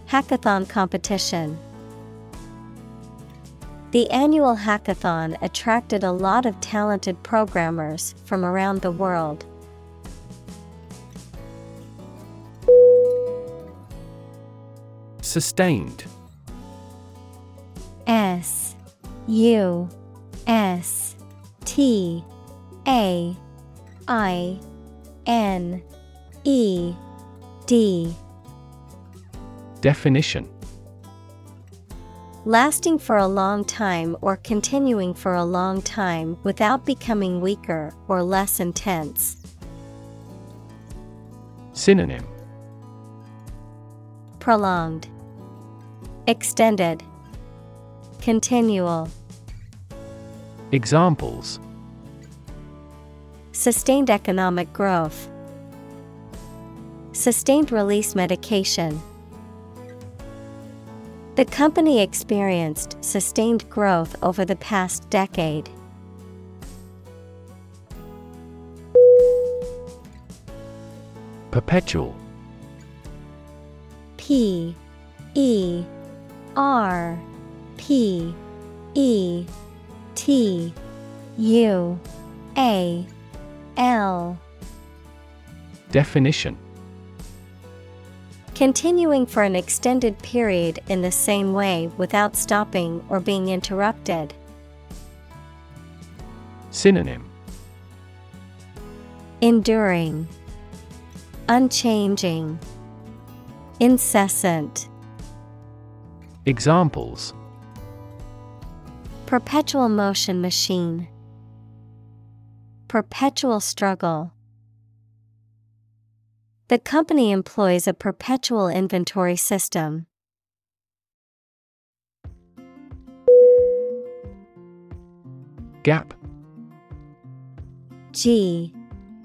Hackathon competition the annual hackathon attracted a lot of talented programmers from around the world. Sustained. S U S T A I N E D. Definition Lasting for a long time or continuing for a long time without becoming weaker or less intense. Synonym Prolonged, Extended, Continual. Examples Sustained economic growth, Sustained release medication. The company experienced sustained growth over the past decade. Perpetual. P E R P E T U A L. Definition Continuing for an extended period in the same way without stopping or being interrupted. Synonym Enduring, Unchanging, Incessant. Examples Perpetual motion machine, Perpetual struggle. The company employs a perpetual inventory system. Gap. G.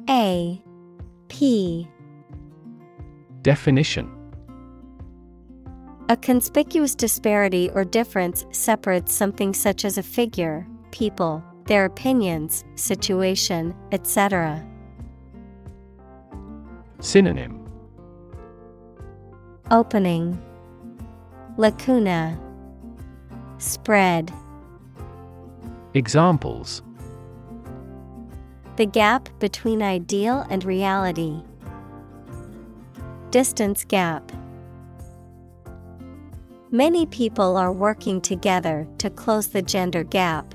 A. P. Definition. A conspicuous disparity or difference separates something such as a figure, people, their opinions, situation, etc. Synonym Opening Lacuna Spread Examples The gap between ideal and reality. Distance gap. Many people are working together to close the gender gap.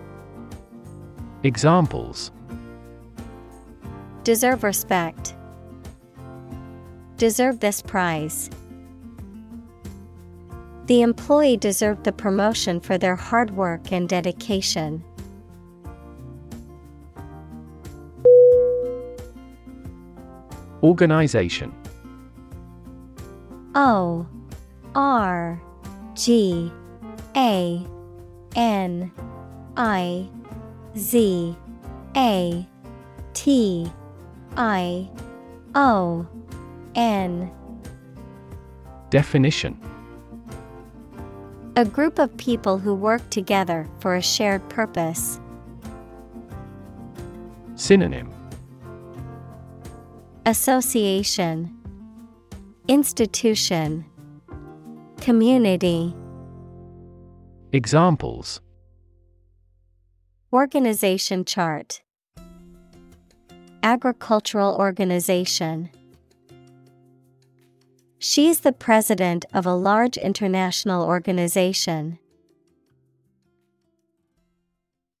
Examples Deserve respect. Deserve this prize. The employee deserved the promotion for their hard work and dedication. Organization O R G A N I Z A T I O N. Definition. A group of people who work together for a shared purpose. Synonym. Association. Institution. Community. Examples Organization chart Agricultural organization She's the president of a large international organization.